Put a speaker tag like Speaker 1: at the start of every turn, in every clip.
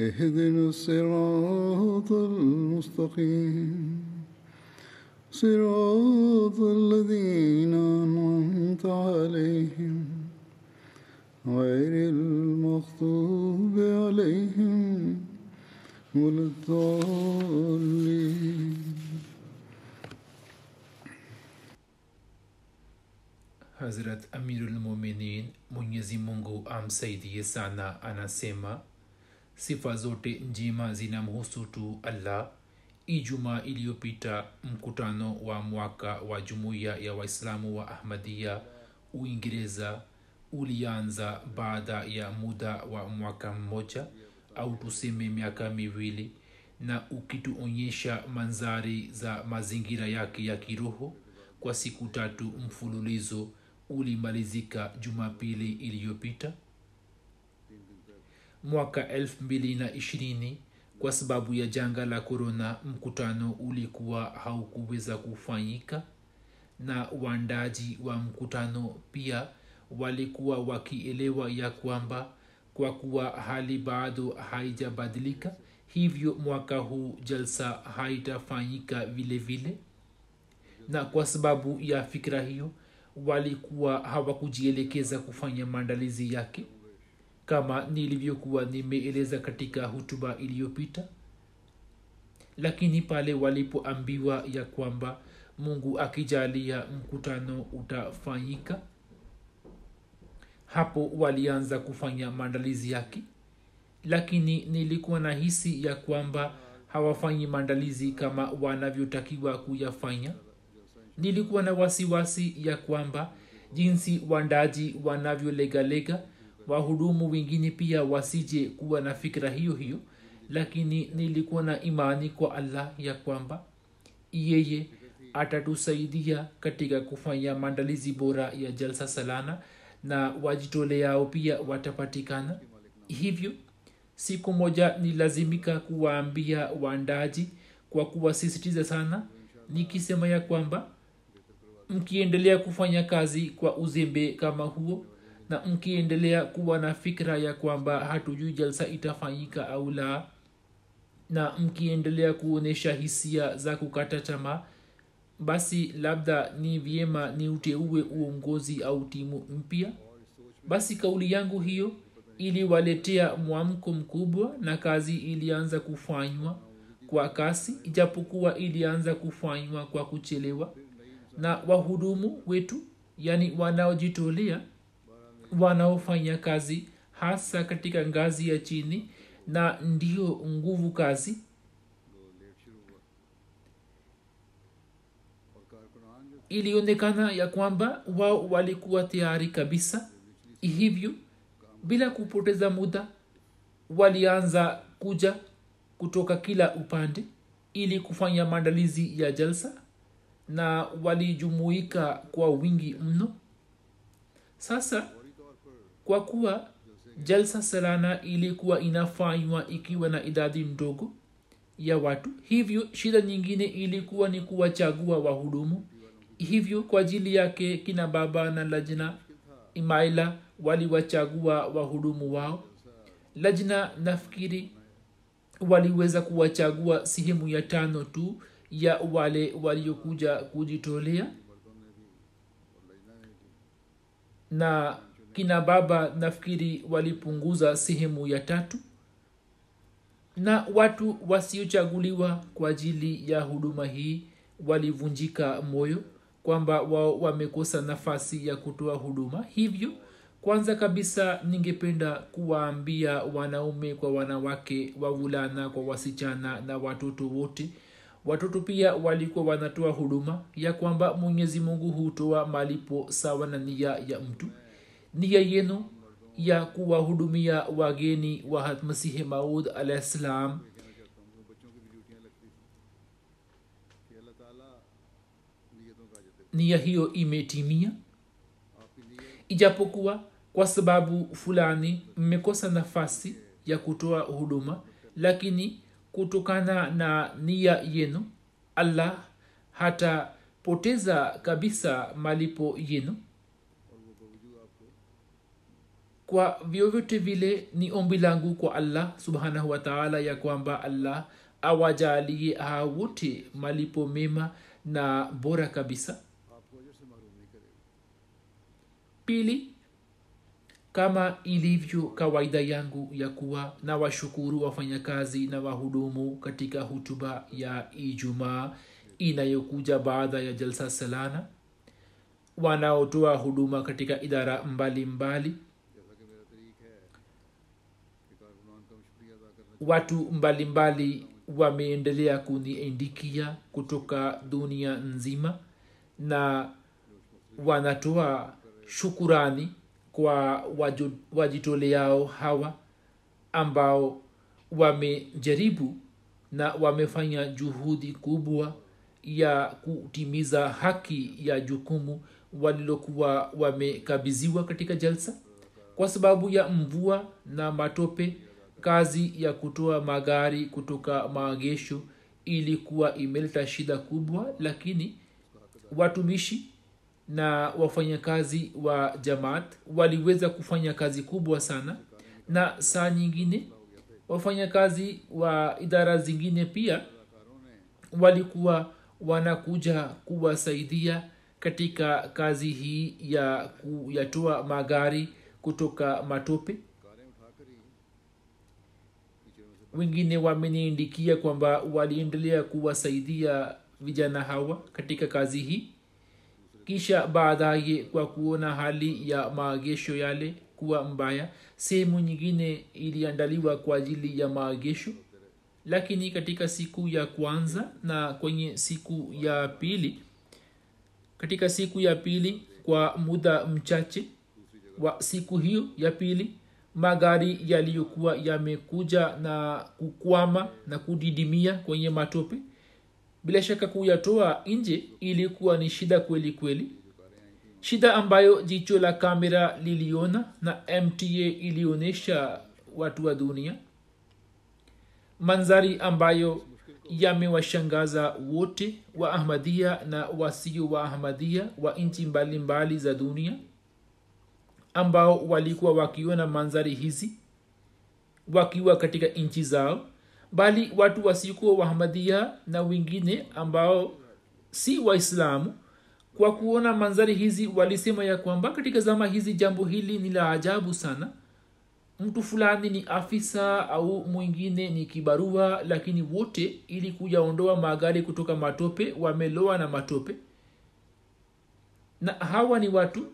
Speaker 1: اهدنا الصراط المستقيم. صراط الذين أنعمت عليهم. غير المغضوب عليهم ولا الضالين.
Speaker 2: Hazrat Amirul Muminin Mwenyezi Mungu amsaidie sana anasema sifa zote njema zinamhusu tu Allah. Ijumaa iliyopita mkutano wa mwaka wa jumuiya ya Waislamu wa ahmadia Uingereza ulianza baada ya muda wa mwaka mmoja au tuseme miaka miwili, na ukituonyesha manzari za mazingira yake ya kiroho kwa siku tatu mfululizo ulimalizika Jumapili iliyopita mwaka 220 kwa sababu ya janga la korona mkutano ulikuwa haukuweza kufanyika na waandaji wa mkutano pia walikuwa wakielewa ya kwamba kwa kuwa hali bado haijabadilika hivyo mwaka huu jalsa haitafanyika vile vile. Na kwa sababu ya fikira hiyo walikuwa hawakujielekeza kufanya maandalizi yake kama nilivyokuwa nimeeleza katika hutuba iliyopita. Lakini pale walipoambiwa ya kwamba mungu akijalia mkutano utafanyika hapo walianza kufanya maandalizi yake. Lakini nilikuwa na hisi ya kwamba hawafanyi maandalizi kama wanavyotakiwa kuyafanya. Nilikuwa na wasiwasi ya kwamba jinsi wandaji wanavyolegalega wahudumu wengine pia wasije kuwa na fikira hiyo hiyo lakini nilikuwa na imani kwa allah ya kwamba yeye atatusaidia katika kufanya maandalizi bora ya jalsa salana na wajitoleao pia watapatikana. Hivyo siku moja nilazimika kuwaambia waandaji kwa kuwasisitiza sana nikisema ya kwamba mkiendelea kufanya kazi kwa uzembe kama huo na mkiendelea kuwa na fikra ya kwamba hatujui jalsa itafanyika au la na mkiendelea kuonyesha hisia za kukata tamaa basi labda ni vyema ni uteue uongozi au timu mpya. Basi kauli yangu hiyo iliwaletea mwamko mkubwa na kazi ilianza kufanywa kwa kasi ijapokuwa ilianza kufanywa kwa kuchelewa. Na wahudumu wetu yani wanaojitolea wanaofanya kazi hasa katika ngazi ya chini na ndio nguvu kazi. Ilionekana ya kwamba wao walikuwa tayari kabisa. Hivyo bila kupoteza muda walianza kuja kutoka kila upande ili kufanya maandalizi ya jalsa na walijumuika kwa wingi mno. Sasa kwa kuwa jalsa salana ilikuwa inafanywa ikiwa na idadi ndogo ya watu hivyo shida nyingine ilikuwa ni kuwachagua wahudumu. Hivyo kwa ajili yake kina baba na lajna imaila waliwachagua wahudumu wao. Lajna nafikiri waliweza kuwachagua sehemu ya tano tu ya wale waliokuja kujitolea. Na kina baba nafikiri walipunguza sehemu ya tatu. Na watu wasiochaguliwa kwa ajili ya huduma hii walivunjika moyo kwamba wao wamekosa nafasi ya kutoa huduma. Hivyo kwanza kabisa ningependa kuwaambia wanaume kwa wanawake wavulana kwa wasichana na watoto wote. Watoto pia walikuwa wanatoa huduma ya kwamba mwenyezi mungu hutoa malipo sawa na nia ya mtu nia yenu ya kuwahudumia wageni wa masihi maud alahi ssalam nia hiyo imetimia? Ijapokuwa kwa sababu fulani mmekosa nafasi ya kutoa huduma lakini kutokana na nia yenu allah hatapoteza kabisa malipo yenu kwa vyovyote vile ni ombi langu kwa allah subhanahu wataala ya kwamba allah awajalie hawa wote malipo mema na bora kabisa pili kama ilivyo kawaida yangu ya kuwa na washukuru wafanyakazi na wahudumu katika hutuba ya ijumaa inayokuja baada ya jalsa salana wanaotoa huduma katika idara mbalimbali mbali. Watu mbalimbali wameendelea kuniindikia kutoka dunia nzima na wanatoa shukurani kwa wajitoleao hawa ambao wamejaribu na wamefanya juhudi kubwa ya kutimiza haki ya jukumu walilokuwa wamekabiziwa katika jalsa. Kwa sababu ya mvua na matope kazi ya kutoa magari kutoka maagesho ilikuwa imeleta shida kubwa lakini watumishi na wafanyakazi wa jamaat waliweza kufanya kazi kubwa sana. Na saa nyingine wafanyakazi wa idara zingine pia walikuwa wanakuja kuwasaidia katika kazi hii ya kuyatoa magari kutoka matope wengine wameniindikia kwamba waliendelea kuwasaidia vijana hawa katika kazi hii. Kisha baadaye kwa kuona hali ya maagesho yale kuwa mbaya sehemu nyingine iliandaliwa kwa ajili ya maagesho. Lakini katika siku ya kwanza na kwenye siku ya pili katika siku ya pili kwa muda mchache wa siku hiyo ya pili magari yaliyokuwa yamekuja na kukwama na kudidimia kwenye matope. Bila shaka kuyatoa nje ilikuwa ni shida kweli kweli. Shida ambayo jicho la kamera liliona na mta ilionyesha watu wa dunia. Manzari ambayo yamewashangaza wote wa ahmadia na wasio wa ahmadia wa nchi mbalimbali za dunia ambao walikuwa wakiona mandhari hizi wakiwa katika nchi zao bali watu wasiokuwa wahamadia na wengine ambao si waislamu. Kwa kuona mandhari hizi walisema ya kwamba katika zama hizi jambo hili ni la ajabu sana. Mtu fulani ni afisa au mwingine ni kibarua lakini wote ili kuyaondoa magari kutoka matope wameloa na matope. Na hawa ni watu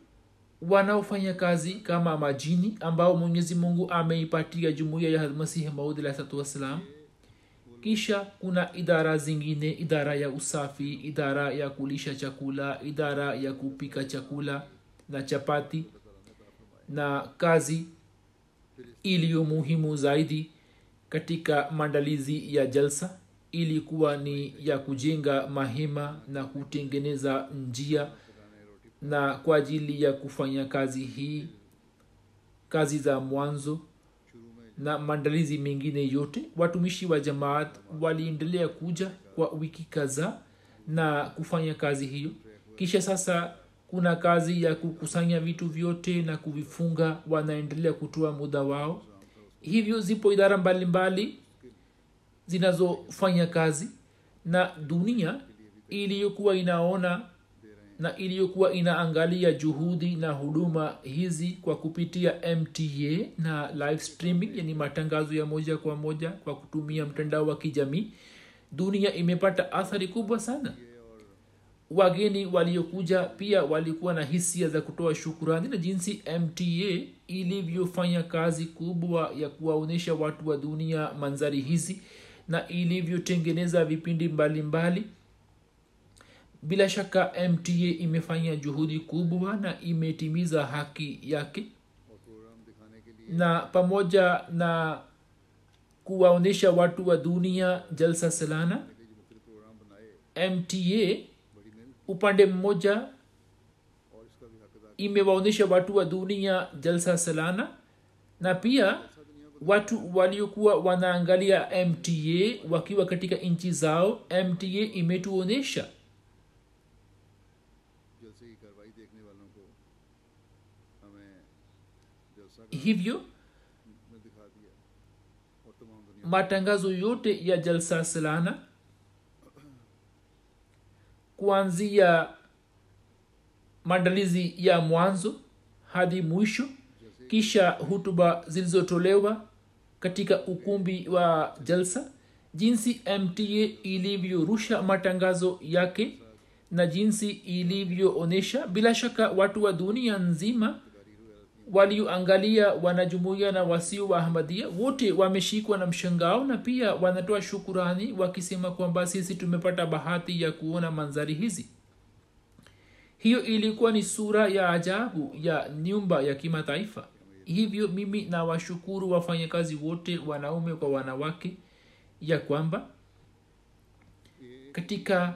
Speaker 2: wanaofanya kazi kama majini ambao mwenyezi mungu ameipatia jumuiya ya masihi maud alahsatu kisha kuna idara zingine idara ya usafi idara ya kulisha chakula idara ya kupika chakula na chapati na kazi iliyo muhimu zaidi katika maandalizi ya jalsa ilikuwa ni ya kujenga mahema na kutengeneza njia na kwa ajili ya kufanya kazi hii kazi za mwanzo na maandalizi mengine yote. Watumishi wa jamaat waliendelea kuja kwa wiki kadhaa na kufanya kazi hiyo. Kisha sasa kuna kazi ya kukusanya vitu vyote na kuvifunga wanaendelea kutoa muda wao. Hivyo zipo idara mbalimbali zinazofanya kazi na dunia iliyokuwa inaona na iliyokuwa inaangalia juhudi na huduma hizi kwa kupitia mta na live streaming yani matangazo ya moja kwa moja kwa kutumia mtandao wa kijamii dunia imepata athari kubwa sana wageni waliokuja pia walikuwa na hisia za kutoa shukurani na jinsi mta ilivyofanya kazi kubwa ya kuwaonyesha watu wa dunia manzari hizi na ilivyotengeneza vipindi mbalimbali mbali. Bila shaka mta imefanya juhudi kubwa na imetimiza haki yake. Na pamoja na kuwaonyesha watu wa dunia jalsa salana mta upande mmoja imewaonyesha watu wa dunia jalsa salana na pia watu waliokuwa wanaangalia mta wakiwa katika nchi zao mta imetuonyesha hivyo matangazo yote ya jalsa selana kuanzia maandalizi ya mwanzo hadi mwisho kisha hutuba zilizotolewa katika ukumbi wa jalsa jinsi mta ilivyorusha matangazo yake na jinsi ilivyoonyesha bila shaka watu wa dunia nzima walioangalia wanajumuia na wasio wa wote wameshikwa na mshangao na pia wanatoa shukurani wakisema kwamba sisi tumepata bahati ya kuona manzari hizi. Hiyo ilikuwa ni sura ya ajabu ya nyumba ya kimataifa. Hivyo mimi na washukuru wafanyakazi wote wanaume kwa wanawake ya kwamba katika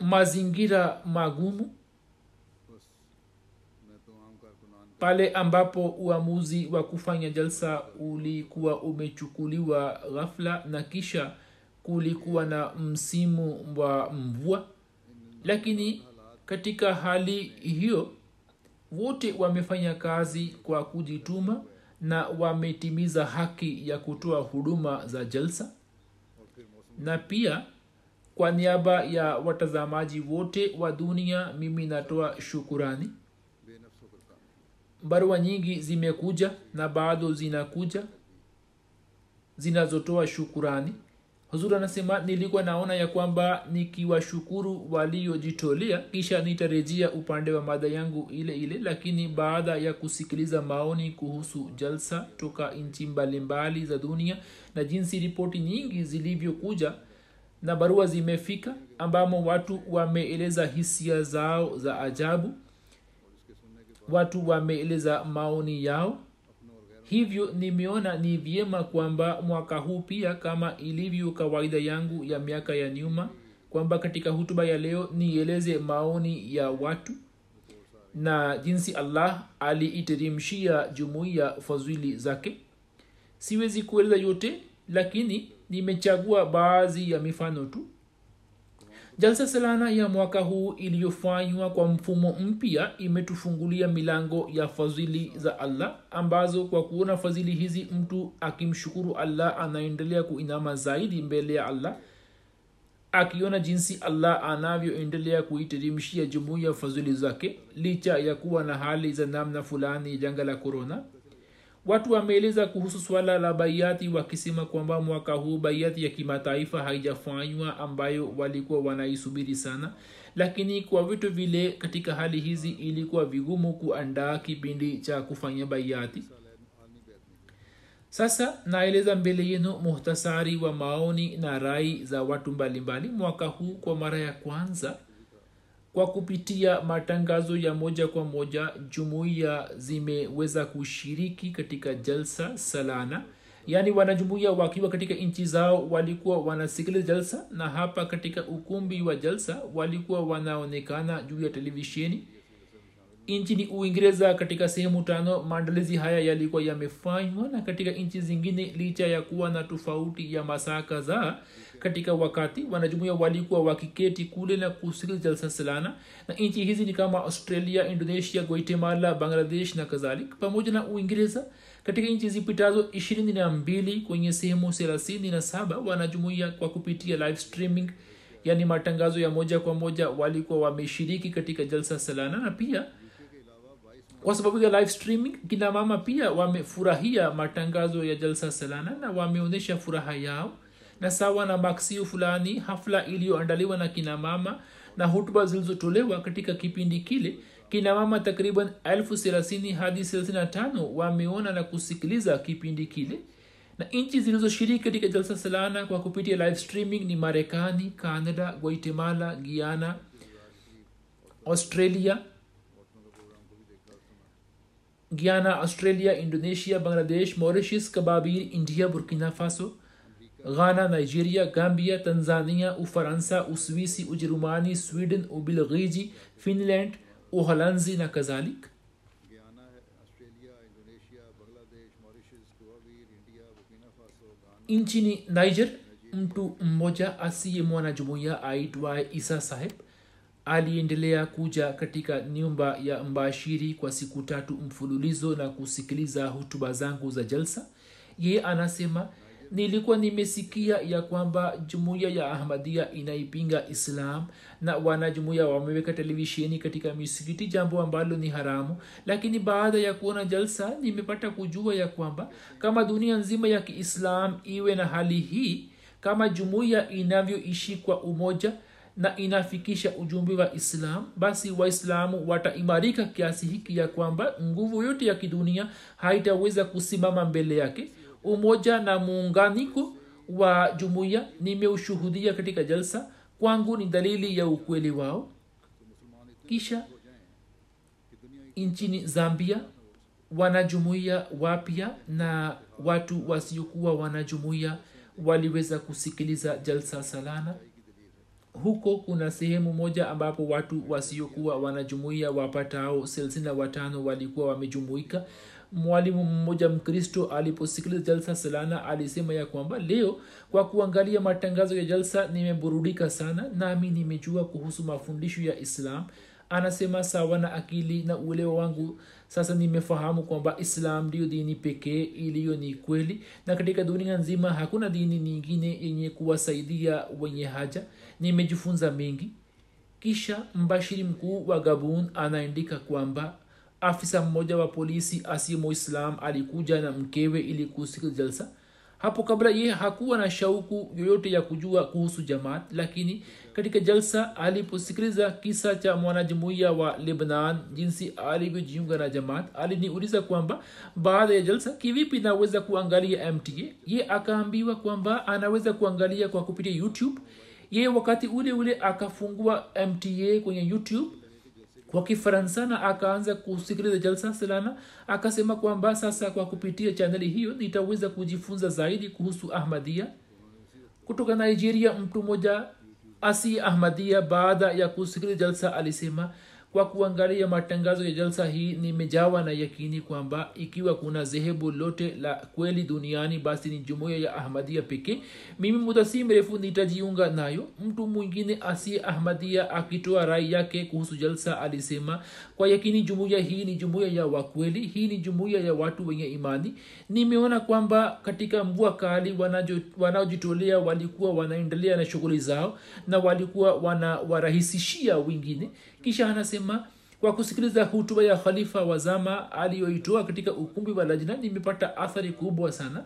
Speaker 2: mazingira magumu pale ambapo uamuzi wa kufanya jalsa ulikuwa umechukuliwa ghafla na kisha kulikuwa na msimu wa mvua. Lakini katika hali hiyo wote wamefanya kazi kwa kujituma na wametimiza haki ya kutoa huduma za jalsa. Na pia kwa niaba ya watazamaji wote wa dunia mimi natoa shukurani barua nyingi zimekuja na bado zinakuja zinazotoa shukurani. Huzuri anasema nilikuwa naona ya kwamba nikiwashukuru waliojitolea kisha nitarejea upande wa mada yangu ile ile lakini baada ya kusikiliza maoni kuhusu jalsa toka nchi mbalimbali za dunia na jinsi ripoti nyingi zilivyokuja na barua zimefika ambamo watu wameeleza hisia zao za ajabu watu wameeleza maoni yao. Hivyo nimeona ni vyema kwamba mwaka huu pia kama ilivyo kawaida yangu ya miaka ya nyuma kwamba katika hutuba ya leo nieleze maoni ya watu na jinsi allah aliiteremshia jumuiya fadhili zake. Siwezi kueleza yote lakini nimechagua baadhi ya mifano tu jalsa salana ya mwaka huu iliyofanywa kwa mfumo mpya imetufungulia milango ya fadhili za allah ambazo kwa kuona fadhili hizi mtu akimshukuru allah anaendelea kuinama zaidi mbele ya allah akiona jinsi allah anavyoendelea kuiteremshia jumuiya fadhili zake licha ya kuwa na hali za namna fulani ya janga la korona watu wameeleza kuhusu swala la baiati wakisema kwamba mwaka huu baiati ya kimataifa haijafanywa ambayo walikuwa wanaisubiri sana. Lakini kwa vitu vile katika hali hizi ilikuwa vigumu kuandaa kipindi cha kufanya baiati sasa naeleza mbele yenu muhtasari wa maoni na rai za watu mbalimbali. Mwaka huu kwa mara ya kwanza kwa kupitia matangazo ya moja kwa moja jumuiya zimeweza kushiriki katika jalsa salana. Yaani wanajumuiya wakiwa katika nchi zao walikuwa wanasikiliza jalsa na hapa katika ukumbi wa jalsa walikuwa wanaonekana juu ya televisheni nchini uingereza katika sehemu tano maandalizi haya yalikuwa yamefanywa na katika nchi zingine licha ya kuwa na tofauti ya masaa kadhaa katika wakati. Wanajumuia walikuwa wakiketi kule na kusikiliza jalsa salana na nchi hizi ni kama australia indonesia guatemala bangladesh na kadhalik pamoja na uingereza katika nchi zipitazo ishirini na mbili kwenye sehemu thelathini na saba wanajumuia kwa kupitia live streaming yaani matangazo ya moja kwa moja walikuwa wameshiriki katika jalsa salana na pia kwa sababu ya live streaming kina mama pia wamefurahia matangazo ya jalsa salana na wameonyesha furaha yao. Na sawa na maksio fulani hafla iliyoandaliwa na kina mama na hutuba zilizotolewa katika kipindi kile kina mama takriban elfu thelathini hadi thelathini na tano wameona na kusikiliza kipindi kile. Na nchi zilizoshiriki katika jalsa salana kwa kupitia live streaming ni marekani canada guatemala guiana australia Guiana Australia Indonesia Bangladesh Mauritius कबाबीर India Burkina Faso Ghana Nigeria Gambia Tanzania उ
Speaker 1: फ्रांसा उसवीसी उजरुमानी Sweden उ बिलगीजी Finland उ हलंजी ना कजालिक
Speaker 2: nchini niger, mtu mmoja asiyemwana jumuiya, aitwaye ईसा साहेब aliendelea kuja katika nyumba ya mbashiri kwa siku tatu mfululizo na kusikiliza hutuba zangu za jalsa. Ye anasema nilikuwa nimesikia ya kwamba jumuiya ya ahmadia inaipinga islam na wanajumuiya wameweka televisheni katika misikiti jambo ambalo ni haramu. Lakini baada ya kuona jalsa nimepata kujua ya kwamba kama dunia nzima ya kiislam iwe na hali hii kama jumuiya inavyoishi kwa umoja na inafikisha ujumbe wa islam basi waislamu wataimarika kiasi hiki ya kwamba nguvu yote ya kidunia haitaweza kusimama mbele yake. Umoja na muunganiko wa jumuiya nimeushuhudia katika jalsa. Kwangu ni dalili ya ukweli wao. Kisha nchini zambia wanajumuiya wapya na watu wasiokuwa wanajumuiya waliweza kusikiliza jalsa salana huko kuna sehemu moja ambapo watu wasiokuwa wanajumuia wapatao thelathini na watano walikuwa wamejumuika. Mwalimu mmoja mkristo aliposikiliza jalsa salana alisema ya kwamba leo kwa kuangalia matangazo ya jalsa nimeburudika sana nami nimejua kuhusu mafundisho ya islam. Anasema sawa na akili na uelewa wangu. Sasa nimefahamu kwamba islam ndiyo dini pekee iliyo ni kweli na katika dunia nzima hakuna dini nyingine yenye kuwasaidia wenye haja nimejifunza mengi. Kisha mbashiri mkuu wa gabun anaandika kwamba afisa mmoja wa polisi asiye muislam alikuja na mkewe ili kusikiliza jalsa. Hapo kabla ye hakuwa na shauku yoyote ya kujua kuhusu jamaat lakini katika jalsa aliposikiliza kisa cha mwanajumuiya wa lebnan jinsi alivyojiunga na jamaat aliniuliza kwamba baada ya jalsa kivipi naweza kuangalia mta ye akaambiwa kwamba anaweza kuangalia kwa kupitia youtube ye wakati ule ule akafungua mta kwenye youtube kwa kifaransa na akaanza kusikiliza jalsa salana akasema kwamba sasa kwa kupitia chaneli hiyo nitaweza kujifunza zaidi kuhusu ahmadia kutoka nigeria mtu mmoja asi ahmadia baada ya kusikiliza jalsa alisema kwa kuangalia matangazo ya jalsa hii nimejawa na yakini kwamba ikiwa kuna zehebu lote la kweli duniani basi ni jumuiya ya ahmadia pekee. Mimi muda si mrefu nitajiunga nayo. Mtu mwingine asiye ahmadia akitoa rai yake kuhusu jalsa alisema kwa yakini jumuiya hii ni jumuiya ya wakweli hii ni jumuiya ya watu wenye imani. Nimeona kwamba katika mvua kali wanaojitolea walikuwa wanaendelea na shughuli zao na walikuwa wanawarahisishia wengine kisha anasema kwa kusikiliza hutuba ya khalifa wa zama aliyoitoa katika ukumbi wa lajna nimepata athari kubwa sana.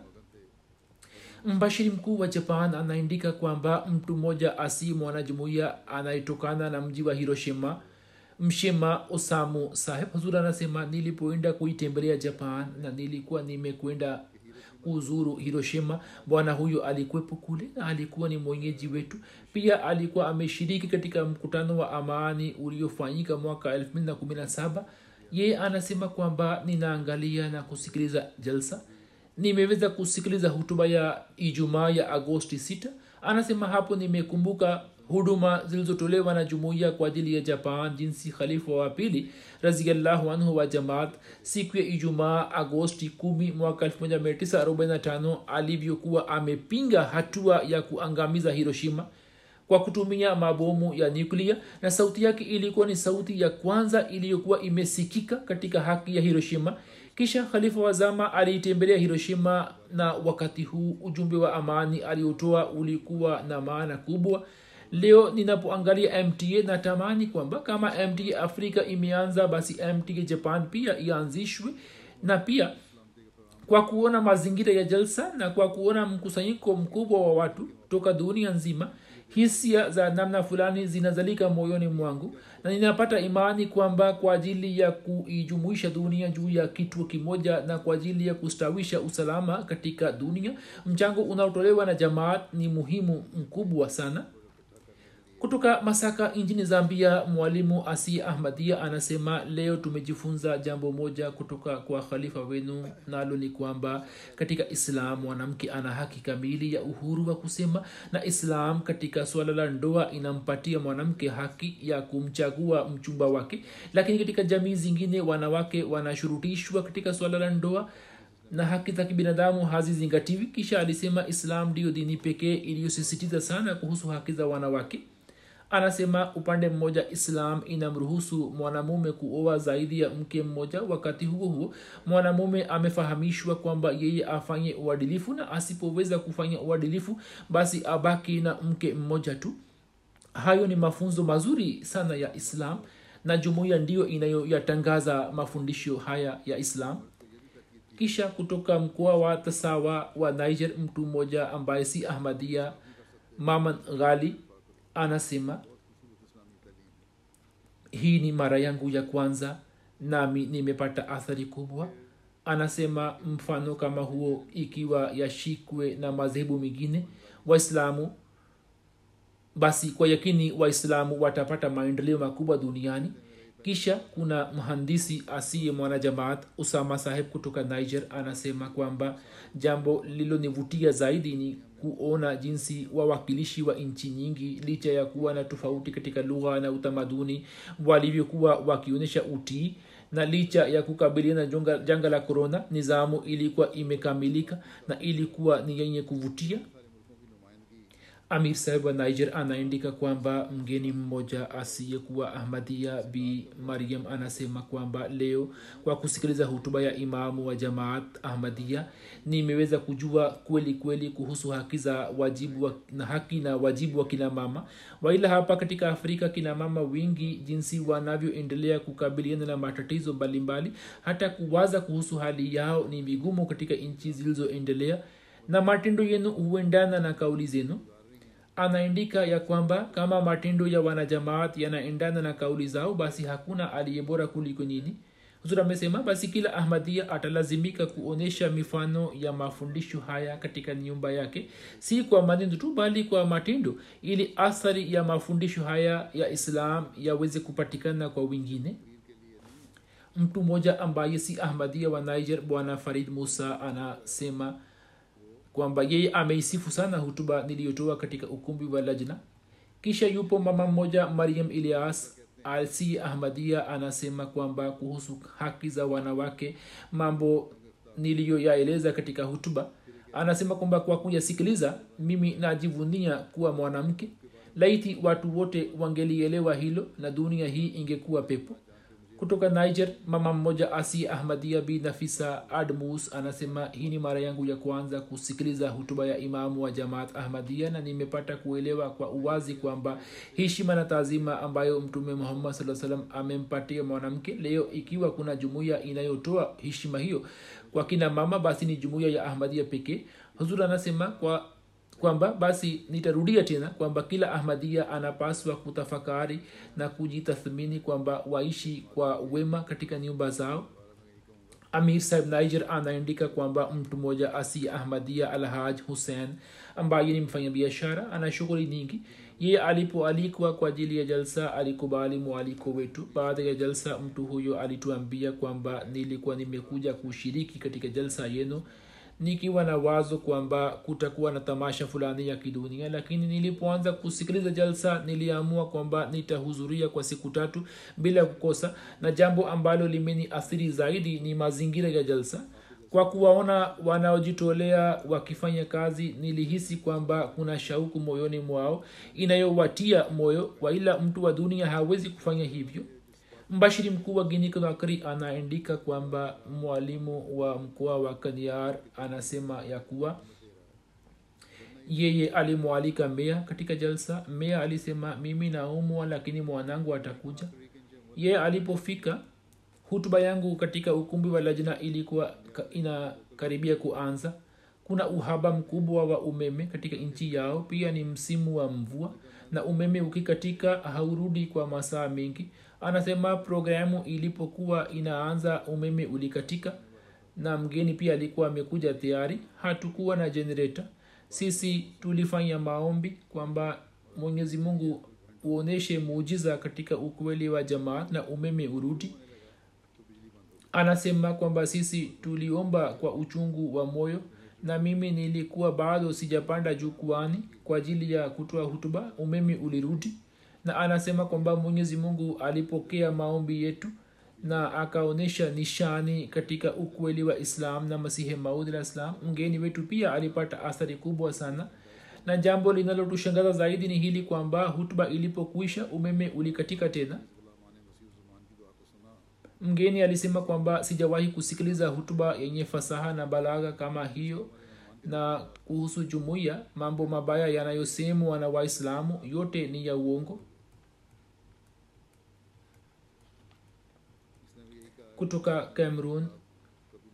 Speaker 2: Mbashiri mkuu wa japan anaandika kwamba mtu mmoja asi mwanajumuiya anayetokana na mji wa hiroshima mshema osamu saheb huzur anasema nilipoenda kuitembelea japan na nilikuwa nimekwenda kuzuru hiroshima bwana huyo alikuwepo kule na alikuwa ni mwenyeji wetu. Pia alikuwa ameshiriki katika mkutano wa amani uliofanyika mwaka 217 yeye anasema kwamba ninaangalia na kusikiliza jalsa. Nimeweza kusikiliza hutuba ya ijumaa ya agosti 6 anasema hapo nimekumbuka huduma zilizotolewa na jumuiya kwa ajili ya japan jinsi khalifa wa pili raziallahu anhu wa jamaat siku ya ijumaa agosti 1 mwaka 1945 alivyokuwa amepinga hatua ya kuangamiza hiroshima kwa kutumia mabomu ya nyuklia. Na sauti yake ilikuwa ni sauti ya kwanza iliyokuwa imesikika katika haki ya hiroshima. Kisha khalifa wa zama aliitembelea hiroshima na wakati huu ujumbe wa amani aliotoa ulikuwa na maana kubwa leo ninapoangalia mta natamani kwamba kama mta afrika imeanza basi mta japan pia ianzishwe. Na pia kwa kuona mazingira ya jalsa na kwa kuona mkusanyiko mkubwa wa watu toka dunia nzima hisia za namna fulani zinazalika moyoni mwangu. Na ninapata imani kwamba kwa ajili ya kuijumuisha dunia juu ya kituo kimoja na kwa ajili ya kustawisha usalama katika dunia mchango unaotolewa na jamaat ni muhimu mkubwa sana kutoka masaka nchini zambia mwalimu asia ahmadia anasema leo tumejifunza jambo moja kutoka kwa khalifa wenu nalo ni kwamba katika islam mwanamke ana haki kamili ya uhuru wa kusema na islam katika suala la ndoa inampatia mwanamke haki ya kumchagua mchumba wake. Lakini katika jamii zingine wanawake wanashurutishwa katika suala la ndoa na haki za kibinadamu hazizingatiwi. Kisha alisema islam ndiyo dini pekee iliyosisitiza sana kuhusu haki za wanawake anasema upande mmoja islam inamruhusu mwanamume kuoa zaidi ya mke mmoja. Wakati huo huo mwanamume amefahamishwa kwamba yeye afanye uadilifu na asipoweza kufanya uadilifu basi abaki na mke mmoja tu. Hayo ni mafunzo mazuri sana ya islam na jumuiya ndiyo inayoyatangaza mafundisho haya ya islam. Kisha kutoka mkoa wa tasawa wa niger mtu mmoja ambaye si ahmadia maman ghali anasema hii ni mara yangu ya kwanza nami nimepata athari kubwa. Anasema mfano kama huo ikiwa yashikwe na madhehebu mengine. Waislamu basi kwa yakini waislamu watapata maendeleo makubwa duniani. Kisha kuna mhandisi asiye mwanajamaat usama saheb kutoka niger anasema kwamba jambo lililonivutia zaidi ni kuona jinsi wawakilishi wa nchi nyingi licha ya kuwa na tofauti katika lugha na utamaduni walivyokuwa wakionyesha utii na licha ya kukabiliana na janga la korona nizamu ilikuwa imekamilika na ilikuwa ni yenye kuvutia amir saheb wa niger anaandika kwamba mgeni mmoja asiyekuwa ahmadia bi mariam anasema kwamba leo kwa kusikiliza hutuba ya imamu wa jamaat ahmadia nimeweza kujua kweli kweli kuhusu haki za wajibu wa, na haki na wajibu wa kina mama. Waila hapa katika afrika kina mama wengi jinsi wanavyoendelea kukabiliana na matatizo mbalimbali hata kuwaza kuhusu hali yao ni vigumu katika nchi zilizoendelea na matendo yenu huendana na kauli zenu anaandika ya kwamba kama matendo ya wanajamaat yanaendana na kauli zao basi hakuna aliye bora kuliko nyini huzur amesema basi kila ahmadia atalazimika kuonyesha mifano ya mafundisho haya katika nyumba yake si kwa maneno tu bali kwa matendo ili athari ya mafundisho haya ya islam yaweze kupatikana kwa wengine. Mtu mmoja ambaye si ahmadia wa niger bwana farid musa anasema kwamba yeye ameisifu sana hutuba niliyotoa katika ukumbi wa lajna. Kisha yupo mama mmoja mariam ilias alsi ahmadia anasema kwamba kuhusu haki za wanawake mambo niliyoyaeleza katika hutuba. Anasema kwamba kwa kuyasikiliza mimi najivunia kuwa mwanamke. Laiti watu wote wangelielewa hilo na dunia hii ingekuwa pepo kutoka niger mama mmoja asi ahmadia bi nafisa admus anasema hii ni mara yangu ya kwanza kusikiliza hutuba ya imamu wa jamaat ahmadia na nimepata kuelewa kwa uwazi kwamba heshima na taazima ambayo mtume muhammad saa salam amempatia mwanamke leo ikiwa kuna jumuiya inayotoa heshima hiyo kwa kina mama basi ni jumuiya ya ahmadia pekee. Huzur anasema kwa kwamba basi nitarudia tena kwamba kila ahmadia anapaswa kutafakari na kujitathmini kwamba waishi kwa wema katika nyumba zao. Amir sahib niger anaandika kwamba mtu mmoja asi ahmadia alhaj hussein ambaye ni mfanyabiashara ana shughuli nyingi. Ye alipoalikwa kwa ajili ya jalsa alikubali mwaliko wetu. Baada ya jalsa mtu huyo alituambia kwamba nilikuwa nimekuja kushiriki katika jalsa yenu nikiwa na wazo kwamba kutakuwa na tamasha fulani ya kidunia lakini nilipoanza kusikiliza jalsa niliamua kwamba nitahudhuria kwa siku tatu bila kukosa na jambo ambalo limeni athiri zaidi ni mazingira ya jalsa. Kwa kuwaona wanaojitolea wakifanya kazi nilihisi kwamba kuna shauku moyoni mwao inayowatia moyo waila mtu wa dunia hawezi kufanya hivyo mbashiri mkuu wa gini konakri anaandika kwamba mwalimu wa mkoa wa kaniar anasema ya kuwa yeye alimwalika mea katika jalsa. Mea alisema mimi naumwa lakini mwanangu atakuja. Yeye alipofika hutuba yangu katika ukumbi wa lajna ilikuwa inakaribia kuanza. Kuna uhaba mkubwa wa umeme katika nchi yao pia ni msimu wa mvua na umeme ukikatika haurudi kwa masaa mengi anasema programu ilipokuwa inaanza umeme ulikatika na mgeni pia alikuwa amekuja tayari. Hatukuwa na jenereta sisi tulifanya maombi kwamba mwenyezi mungu uonyeshe muujiza katika ukweli wa jamaa na umeme urudi. Anasema kwamba sisi tuliomba kwa uchungu wa moyo na mimi nilikuwa bado sijapanda jukwani kwa ajili ya kutoa hutuba umeme ulirudi na anasema kwamba mwenyezi mungu alipokea maombi yetu na akaonyesha nishani katika ukweli wa islam na masihi maud alah islam mgeni wetu pia alipata athari kubwa sana. Na jambo linalotushangaza zaidi ni hili kwamba hutuba ilipokwisha umeme ulikatika tena. Mgeni alisema kwamba sijawahi kusikiliza hutuba yenye fasaha na balagha kama hiyo. Na kuhusu jumuiya mambo mabaya yanayosemwa na waislamu yote ni ya uongo kutoka cameroon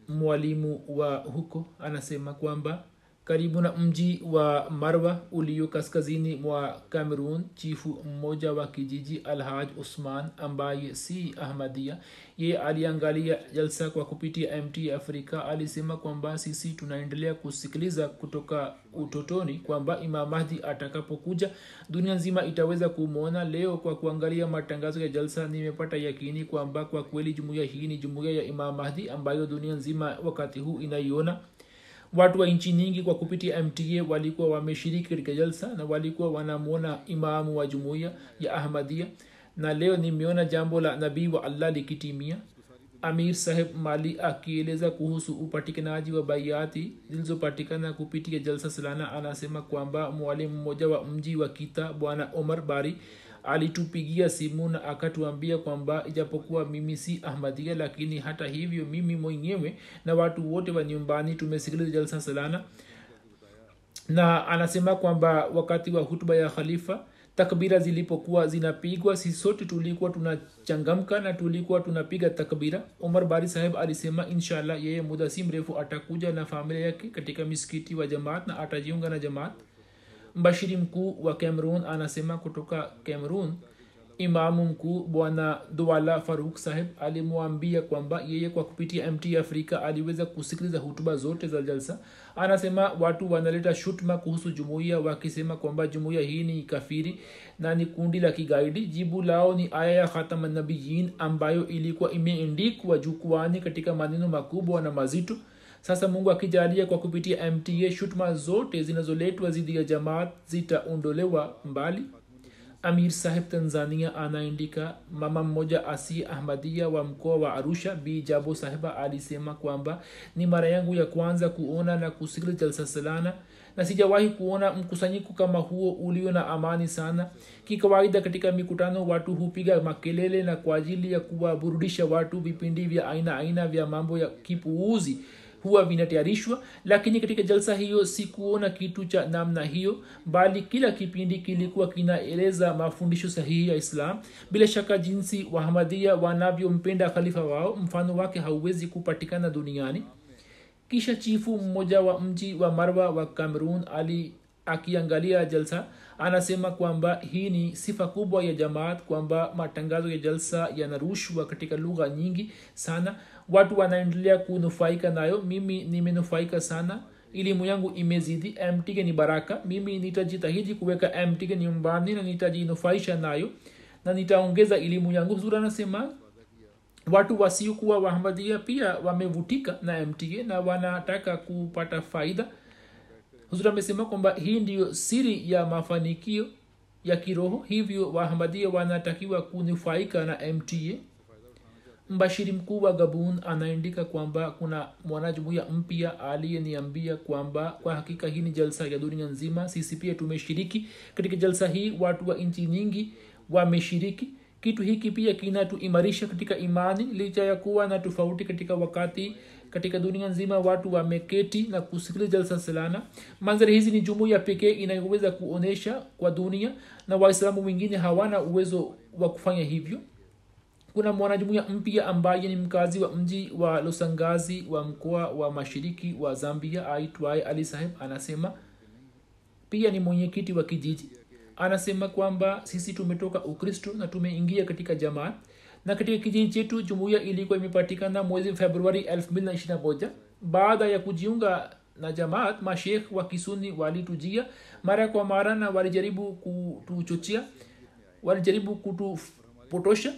Speaker 2: mwalimu wa huko anasema kwamba karibu na mji wa marwa ulio kaskazini mwa cameron chifu mmoja wa kijiji alhaj usman ambaye si ahmadia ye aliangalia jalsa kwa kupitia mt afrika alisema kwamba sisi tunaendelea kusikiliza kutoka utotoni kwamba imam mahdi atakapokuja dunia nzima itaweza kumwona leo kwa kuangalia matangazo ya jalsa nimepata yakini kwamba kwa kweli jumuiya hii ni jumuiya ya imam mahdi ambayo dunia nzima wakati huu inaiona watu wa nchi nyingi kwa kupitia mta walikuwa wameshiriki katika jalsa na walikuwa wanamwona imamu wa jumuiya ya ahmadia na leo nimeona jambo la nabii wa allah likitimia. Amir saheb mali akieleza kuhusu upatikanaji wa baiati zilizopatikana kupitia jalsa salana. Anasema kwamba mwalimu mmoja wa mji wa kita bwana omar bari alitupigia simu na akatuambia kwamba ijapokuwa mimi si ahmadia lakini hata hivyo mimi mwenyewe na watu wote wa nyumbani tumesikiliza jalsa salana. Na anasema kwamba wakati wa hutuba ya khalifa takbira zilipokuwa zinapigwa si sote tulikuwa tunachangamka na tulikuwa tunapiga takbira. Umar bari saheb alisema inshallah yeye muda si mrefu atakuja na familia yake katika misikiti wa jamaat na atajiunga na jamaat mbashiri mkuu wa cameroon anasema kutoka cameroon imamu mkuu bwana duala faruk saheb alimwambia kwamba yeye kwa kupitia mt afrika aliweza kusikiliza hutuba zote za jalsa. Anasema watu wanaleta shutma kuhusu jumuiya wakisema kwamba jumuiya hii ni kafiri na ni kundi la kigaidi. Jibu lao ni aya ya khatamanabiyin ambayo ilikuwa imeendikwa jukwani katika maneno makubwa na mazito sasa mungu akijalia kwa kupitia mta shutma zote zinazoletwa dhidi ya jamaat zitaondolewa mbali. Amir saheb tanzania anaandika mama mmoja asi ahmadia wa mkoa wa arusha b. Jabo sahiba alisema kwamba ni mara yangu ya kwanza kuona na kusikiliza jalsa salana na sijawahi kuona mkusanyiko kama huo ulio na amani sana. Kikawaida katika mikutano watu hupiga makelele na kwa ajili ya kuwaburudisha watu vipindi vya aina aina vya mambo ya kipuuzi huwa vinatayarishwa lakini katika jalsa hiyo sikuona kitu cha namna hiyo bali kila kipindi kilikuwa kinaeleza mafundisho sahihi ya islam. Bila shaka jinsi wahamadia wanavyompenda khalifa wao mfano wake hauwezi kupatikana duniani. Kisha chifu mmoja wa mji wa marwa wa cameron ali akiangalia jalsa anasema kwamba hii ni sifa kubwa ya jamaat kwamba matangazo ya jalsa yanarushwa katika lugha nyingi sana watu wanaendelea kunufaika nayo. Mimi nimenufaika sana. Elimu yangu imezidi. Mtg ni baraka. Mimi nitajitahidi kuweka mtg nyumbani na nitajinufaisha nayo. Na nitaongeza elimu yangu. Zuri anasema watu wasiokuwa wahamadia pia wamevutika na mtg na wanataka kupata faida. Huzuri amesema kwamba hii ndiyo siri ya mafanikio ya kiroho. Hivyo wahamadia wanatakiwa kunufaika na mta mbashiri mkuu wa gabun anaandika kwamba kuna mwanajumuiya mpya aliyeniambia kwamba kwa hakika hii ni jalsa ya dunia nzima. Sisi pia tumeshiriki katika jalsa hii watu wa nchi nyingi wameshiriki. Kitu hiki pia kinatuimarisha katika imani licha ya kuwa na tofauti katika wakati katika dunia nzima watu wameketi na kusikiliza jalsa salana manzari hizi ni jumuiya pekee inayoweza kuonyesha kwa dunia na waislamu wengine hawana uwezo wa kufanya hivyo kuna mwanajumuiya mpya ambaye ni mkazi wa mji wa losangazi wa mkoa wa mashiriki wa zambia aitwaye ali saheb. Anasema pia ni mwenyekiti wa kijiji. Anasema kwamba sisi tumetoka ukristo na tumeingia katika jamaat na katika kijiji chetu jumuiya ilikuwa imepatikana mwezi februari 221 baada ya kujiunga na jamaat mashekh wa kisuni walitujia mara kwa mara na walijaribu kutuchochea walijaribu kutupotosha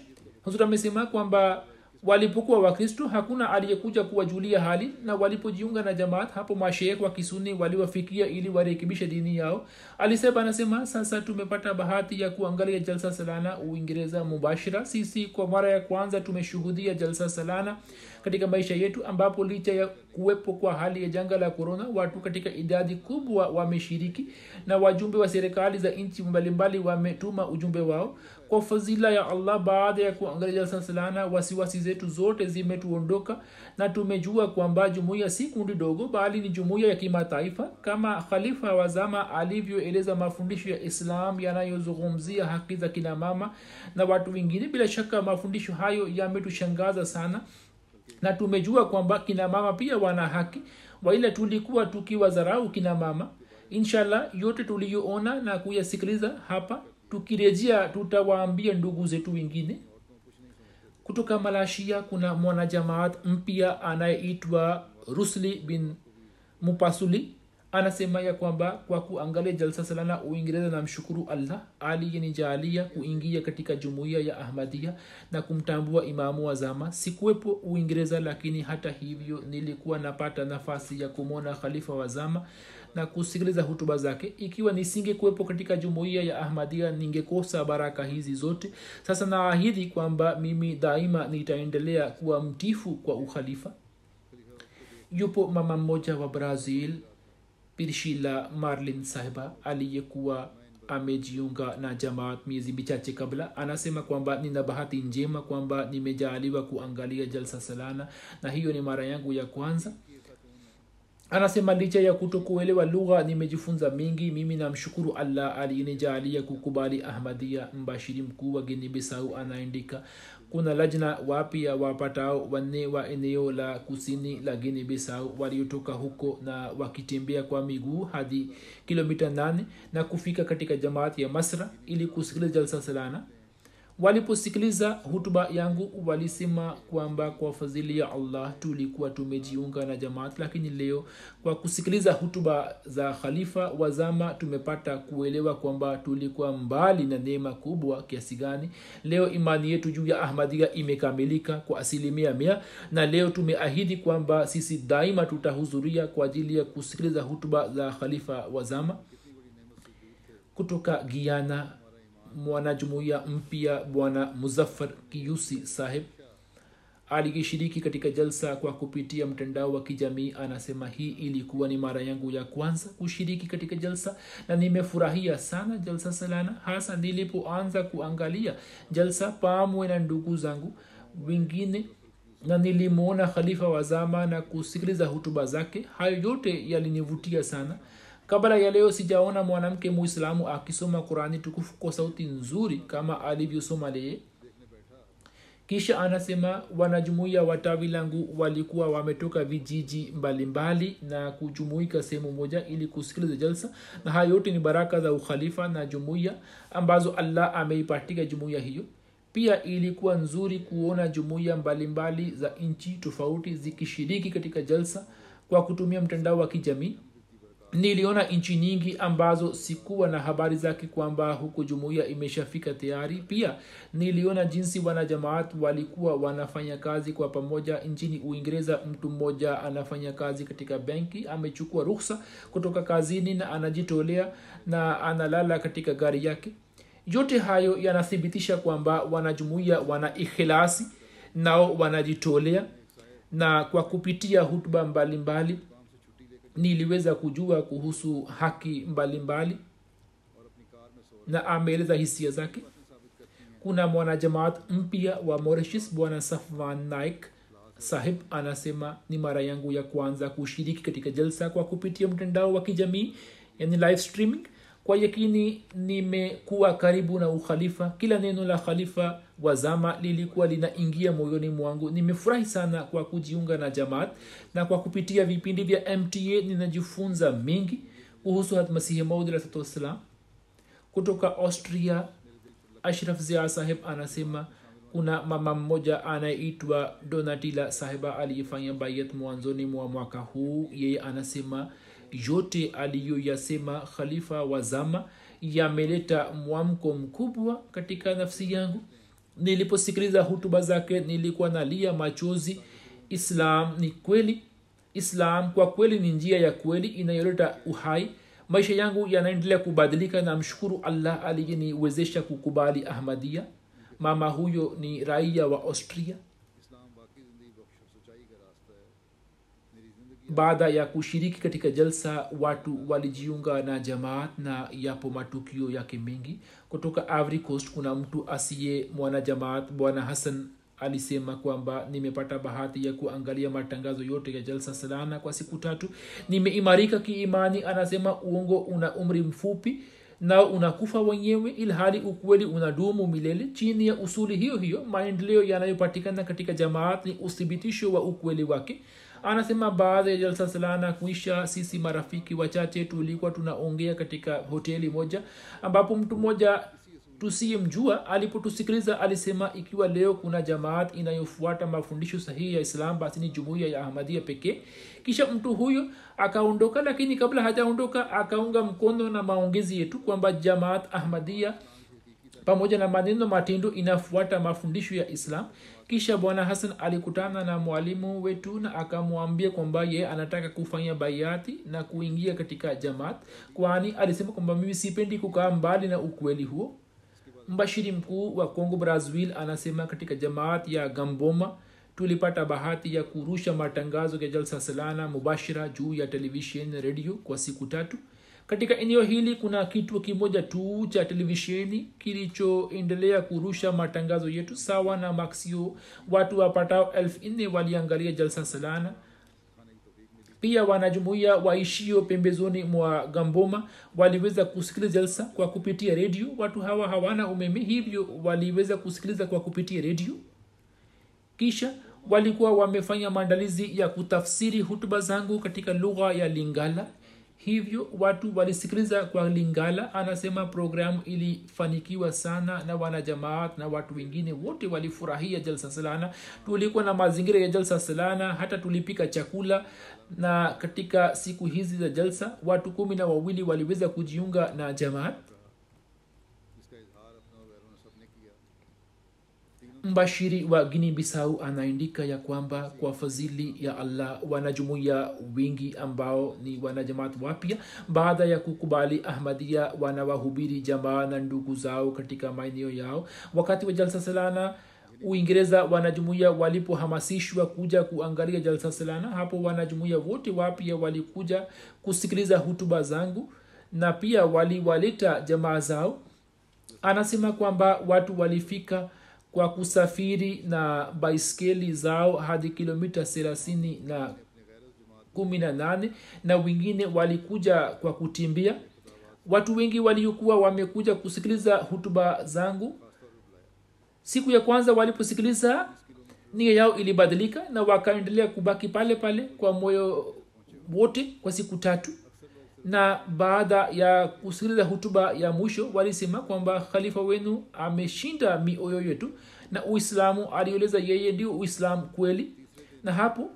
Speaker 2: huzur amesema kwamba walipokuwa wakristo hakuna aliyekuja kuwajulia hali na walipojiunga na jamaat hapo mashekh wa kisuni waliwafikia ili warekebishe dini yao. Alisema anasema sasa tumepata bahati ya kuangalia jalsa salana uingereza mubashira. Sisi kwa mara ya kwanza tumeshuhudia jalsa salana katika maisha yetu ambapo licha ya kuwepo kwa hali ya janga la korona watu katika idadi kubwa wameshiriki na wajumbe wa serikali za nchi mbalimbali wametuma ujumbe wao kwa fadhila ya allah baada ya kuangalia jalsa salana wasiwasi zetu zote zimetuondoka na tumejua kwamba jumuiya si kundi dogo bali ni jumuiya ya kimataifa kama khalifa wa zama alivyoeleza mafundisho ya islam yanayozungumzia haki za kina mama na watu wengine. Bila shaka mafundisho hayo yametushangaza sana na tumejua kwamba kina mama pia wana haki waila tulikuwa tukiwadharau kina mama. Inshallah yote tuliyoona na kuyasikiliza hapa tukirejea tutawaambia ndugu zetu wengine. Kutoka malashia kuna mwanajamaat mpya anayeitwa rusli bin mupasuli anasema ya kwamba kwa kuangalia jalsa salana uingereza na mshukuru allah aliyenijaalia kuingia katika jumuiya ya ahmadia na kumtambua imamu wa zama. Sikuwepo uingereza lakini hata hivyo nilikuwa napata nafasi ya kumwona khalifa wa zama na kusikiliza hutuba zake. Ikiwa nisingekuwepo katika jumuiya ya ahmadia ningekosa baraka hizi zote. Sasa naahidi kwamba mimi daima nitaendelea kuwa mtifu kwa ukhalifa. Yupo mama mmoja wa brazil pirshila marlin sahiba aliyekuwa amejiunga na jamaat miezi michache kabla anasema kwamba nina bahati njema kwamba nimejaaliwa kuangalia jalsa salana na hiyo ni mara yangu ya kwanza. Anasema licha ya kutokuelewa lugha nimejifunza mingi. Mimi namshukuru allah aliyenijaalia kukubali ahmadia mbashiri mkuu wa ginibisau anaandika kuna lajna wapya wapatao wanne wa eneo la kusini la gini bisau waliotoka huko na wakitembea kwa miguu hadi kilomita 8 na kufika katika jamaati ya masra ili kusikiliza jalsa salana waliposikiliza hutuba yangu walisema kwamba kwa fadhili ya allah tulikuwa tumejiunga na jamaat lakini leo kwa kusikiliza hutuba za khalifa wazama tumepata kuelewa kwamba tulikuwa mbali na neema kubwa kiasi gani. Leo imani yetu juu ya ahmadia imekamilika kwa asilimia mia na leo tumeahidi kwamba sisi daima tutahudhuria kwa ajili ya kusikiliza hutuba za khalifa wazama kutoka giana mwanajumuiya mpya bwana muzaffar kiyusi saheb alikishiriki katika jalsa kwa kupitia mtandao wa kijamii. Anasema hii ilikuwa ni mara yangu ya kwanza kushiriki katika jalsa na nimefurahia sana jalsa salana. Hasa nilipoanza kuangalia jalsa pamwe na ndugu zangu wengine na nilimwona khalifa wa zama na kusikiliza hutuba zake. Hayo yote yalinivutia sana kabla ya leo sijaona mwanamke muislamu akisoma qurani tukufu kwa sauti nzuri kama alivyosoma leye. Kisha anasema wanajumuiya wa tawi langu walikuwa wametoka vijiji mbalimbali mbali na kujumuika sehemu moja ili kusikiliza jalsa. Na haya yote ni baraka za ukhalifa na jumuiya ambazo allah ameipatika jumuiya hiyo. Pia ilikuwa nzuri kuona jumuiya mbalimbali za nchi tofauti zikishiriki katika jalsa kwa kutumia mtandao wa kijamii niliona nchi nyingi ambazo sikuwa na habari zake kwamba huku jumuiya imeshafika tayari. Pia niliona jinsi wanajamaat walikuwa wanafanya kazi kwa pamoja nchini uingereza. Mtu mmoja anafanya kazi katika benki amechukua ruhsa kutoka kazini na anajitolea na analala katika gari yake. Yote hayo yanathibitisha kwamba wanajumuiya wana ikhilasi nao wanajitolea na kwa kupitia hutuba mbalimbali mbali, niliweza kujua kuhusu haki mbalimbali mbali, na ameeleza hisia zake. Kuna mwanajamaat mpya wa morishis bwana safwan naik sahib anasema ni mara yangu ya kwanza kushiriki katika jalsa kwa kupitia mtandao wa kijamii yani live streaming. Kwa yakini nimekuwa karibu na ukhalifa. Kila neno la khalifa wa zama lilikuwa linaingia moyoni mwangu. Nimefurahi sana kwa kujiunga na jamaat na kwa kupitia vipindi vya mta ninajifunza mengi kuhusu hatmasihi maudwassalam kutoka austria ashraf zia saheb anasema kuna mama mmoja anayeitwa donatila sahiba aliyefanya bayat mwanzoni mwa mwaka huu. Yeye anasema yote aliyoyasema khalifa wa zama yameleta mwamko mkubwa katika nafsi yangu niliposikiliza hutuba zake nilikuwa nalia machozi. Islam ni kweli. Islam kwa kweli ni njia ya kweli inayoleta uhai. Maisha yangu yanaendelea kubadilika. Na mshukuru allah aliyeniwezesha kukubali ahmadia mama huyo ni raia wa austria baada ya kushiriki katika jalsa watu walijiunga na jamaat na yapo matukio yake mengi. Kutoka avery coast kuna mtu asiye mwanajamaat bwana hassan alisema kwamba nimepata bahati ya kuangalia matangazo yote ya jalsa salana kwa siku tatu. Nimeimarika kiimani anasema uongo una umri mfupi nao unakufa wenyewe ilhali ukweli unadumu milele. Chini ya usuli hiyo hiyo maendeleo yanayopatikana katika jamaat ni uthibitisho wa ukweli wake anasema baada ya jalsa salana kuisha sisi marafiki wachache tulikuwa tunaongea katika hoteli moja ambapo mtu mmoja tusiyemjua alipotusikiliza alisema ikiwa leo kuna jamaat inayofuata mafundisho sahihi ya islam basi ni jumuiya ya ahmadia pekee. Kisha mtu huyo akaondoka lakini kabla hajaondoka akaunga mkono na maongezi yetu kwamba jamaat ahmadia pamoja na maneno matendo inafuata mafundisho ya islam. Kisha bwana hasan alikutana na mwalimu wetu na akamwambia kwamba yeye anataka kufanya baiati na kuingia katika jamaat. Kwani alisema kwamba mimi sipendi kukaa mbali na ukweli huo. Mbashiri mkuu wa congo brazil anasema katika jamaat ya gamboma tulipata bahati ya kurusha matangazo ya jalsa salana mubashira juu ya televishen redio kwa siku tatu katika eneo hili kuna kituo kimoja tu cha televisheni kilichoendelea kurusha matangazo yetu sawa na maxio. Watu wapatao elfu waliangalia jalsa salana. Pia wanajumuia waishio pembezoni mwa gamboma waliweza kusikiliza jalsa kwa kupitia redio. Watu hawa hawana umeme hivyo waliweza kusikiliza kwa kupitia redio. Kisha walikuwa wamefanya maandalizi ya kutafsiri hutuba zangu katika lugha ya lingala hivyo watu walisikiliza kwa lingala anasema programu ilifanikiwa sana na wanajamaat na watu wengine wote walifurahia jalsa salana. Tulikuwa na mazingira ya jalsa salana hata tulipika chakula. Na katika siku hizi za jalsa watu kumi na wawili waliweza kujiunga na jamaat mbashiri wa gini bisau anaandika ya kwamba kwa fadhili ya allah wanajumuia wengi ambao ni wanajamaat wapya. Baada ya kukubali ahmadia wanawahubiri jamaa na ndugu zao katika maeneo yao. Wakati wa jalsa salana uingereza wanajumuia walipohamasishwa kuja kuangalia jalsa salana. Hapo wanajumuia wote wapya walikuja kusikiliza hutuba zangu na pia waliwaleta jamaa zao. Anasema kwamba watu walifika kwa kusafiri na baiskeli zao hadi kilomita thelathini na kumi na nane na wengine walikuja kwa kutimbia watu wengi waliokuwa wamekuja kusikiliza hutuba zangu. Siku ya kwanza waliposikiliza nia yao ilibadilika na wakaendelea kubaki pale pale kwa moyo wote kwa siku tatu na baada ya kusikiliza hutuba ya mwisho walisema kwamba khalifa wenu ameshinda mioyo yetu na uislamu alieleza yeye ndio uislamu kweli. Na hapo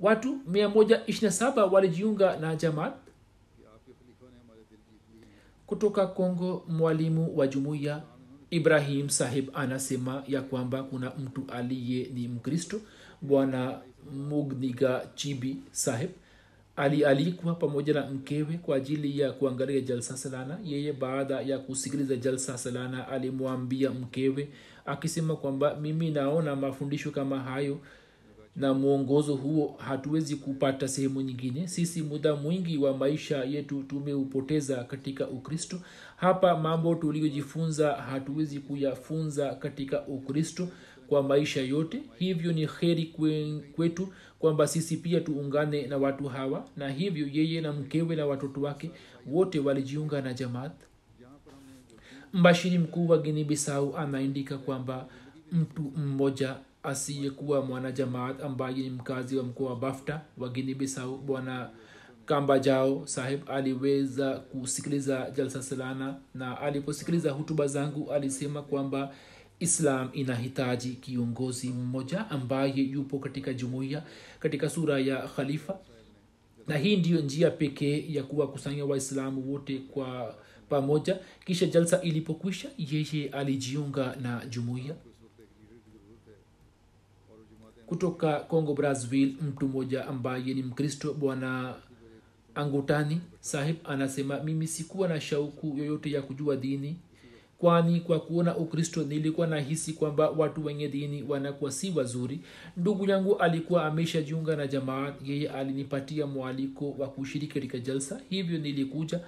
Speaker 2: watu 127 walijiunga na jamaat. Kutoka kongo mwalimu wa jumuiya ibrahim sahib anasema ya kwamba kuna mtu aliye ni mkristo bwana mugniga chibi sahib alialikwa pamoja na mkewe kwa ajili ya kuangalia jalsa salana. Yeye baada ya kusikiliza jalsa salana alimwambia mkewe akisema kwamba mimi naona mafundisho kama hayo na mwongozo huo hatuwezi kupata sehemu nyingine. Sisi muda mwingi wa maisha yetu tumeupoteza katika ukristo. Hapa mambo tuliyojifunza hatuwezi kuyafunza katika ukristo kwa maisha yote. Hivyo ni kheri kwe- kwetu kwamba sisi pia tuungane na watu hawa na hivyo yeye na mkewe na watoto wake wote walijiunga na jamaat. Mbashiri mkuu wa gini bisau anaandika kwamba mtu mmoja asiyekuwa mwanajamaat ambaye ni mkazi wa mkoa wa bafta wa gini bisau bwana kamba jao sahib aliweza kusikiliza jalsa salana na aliposikiliza hutuba zangu alisema kwamba islam inahitaji kiongozi mmoja ambaye yupo katika jumuiya katika sura ya khalifa. Na hii ndiyo njia pekee ya kuwakusanya waislamu wote kwa pamoja. Kisha jalsa ilipokwisha yeye alijiunga na jumuiya. Kutoka congo brazville mtu mmoja ambaye ni mkristo bwana angutani sahib anasema mimi sikuwa na shauku yoyote ya kujua dini kwani kwa kuona ukristo nilikuwa nahisi kwamba watu wenye dini wanakuwa si wazuri. Ndugu yangu alikuwa ameshajiunga na jamaat yeye alinipatia mwaliko wa kushiriki katika jalsa hivyo nilikuja.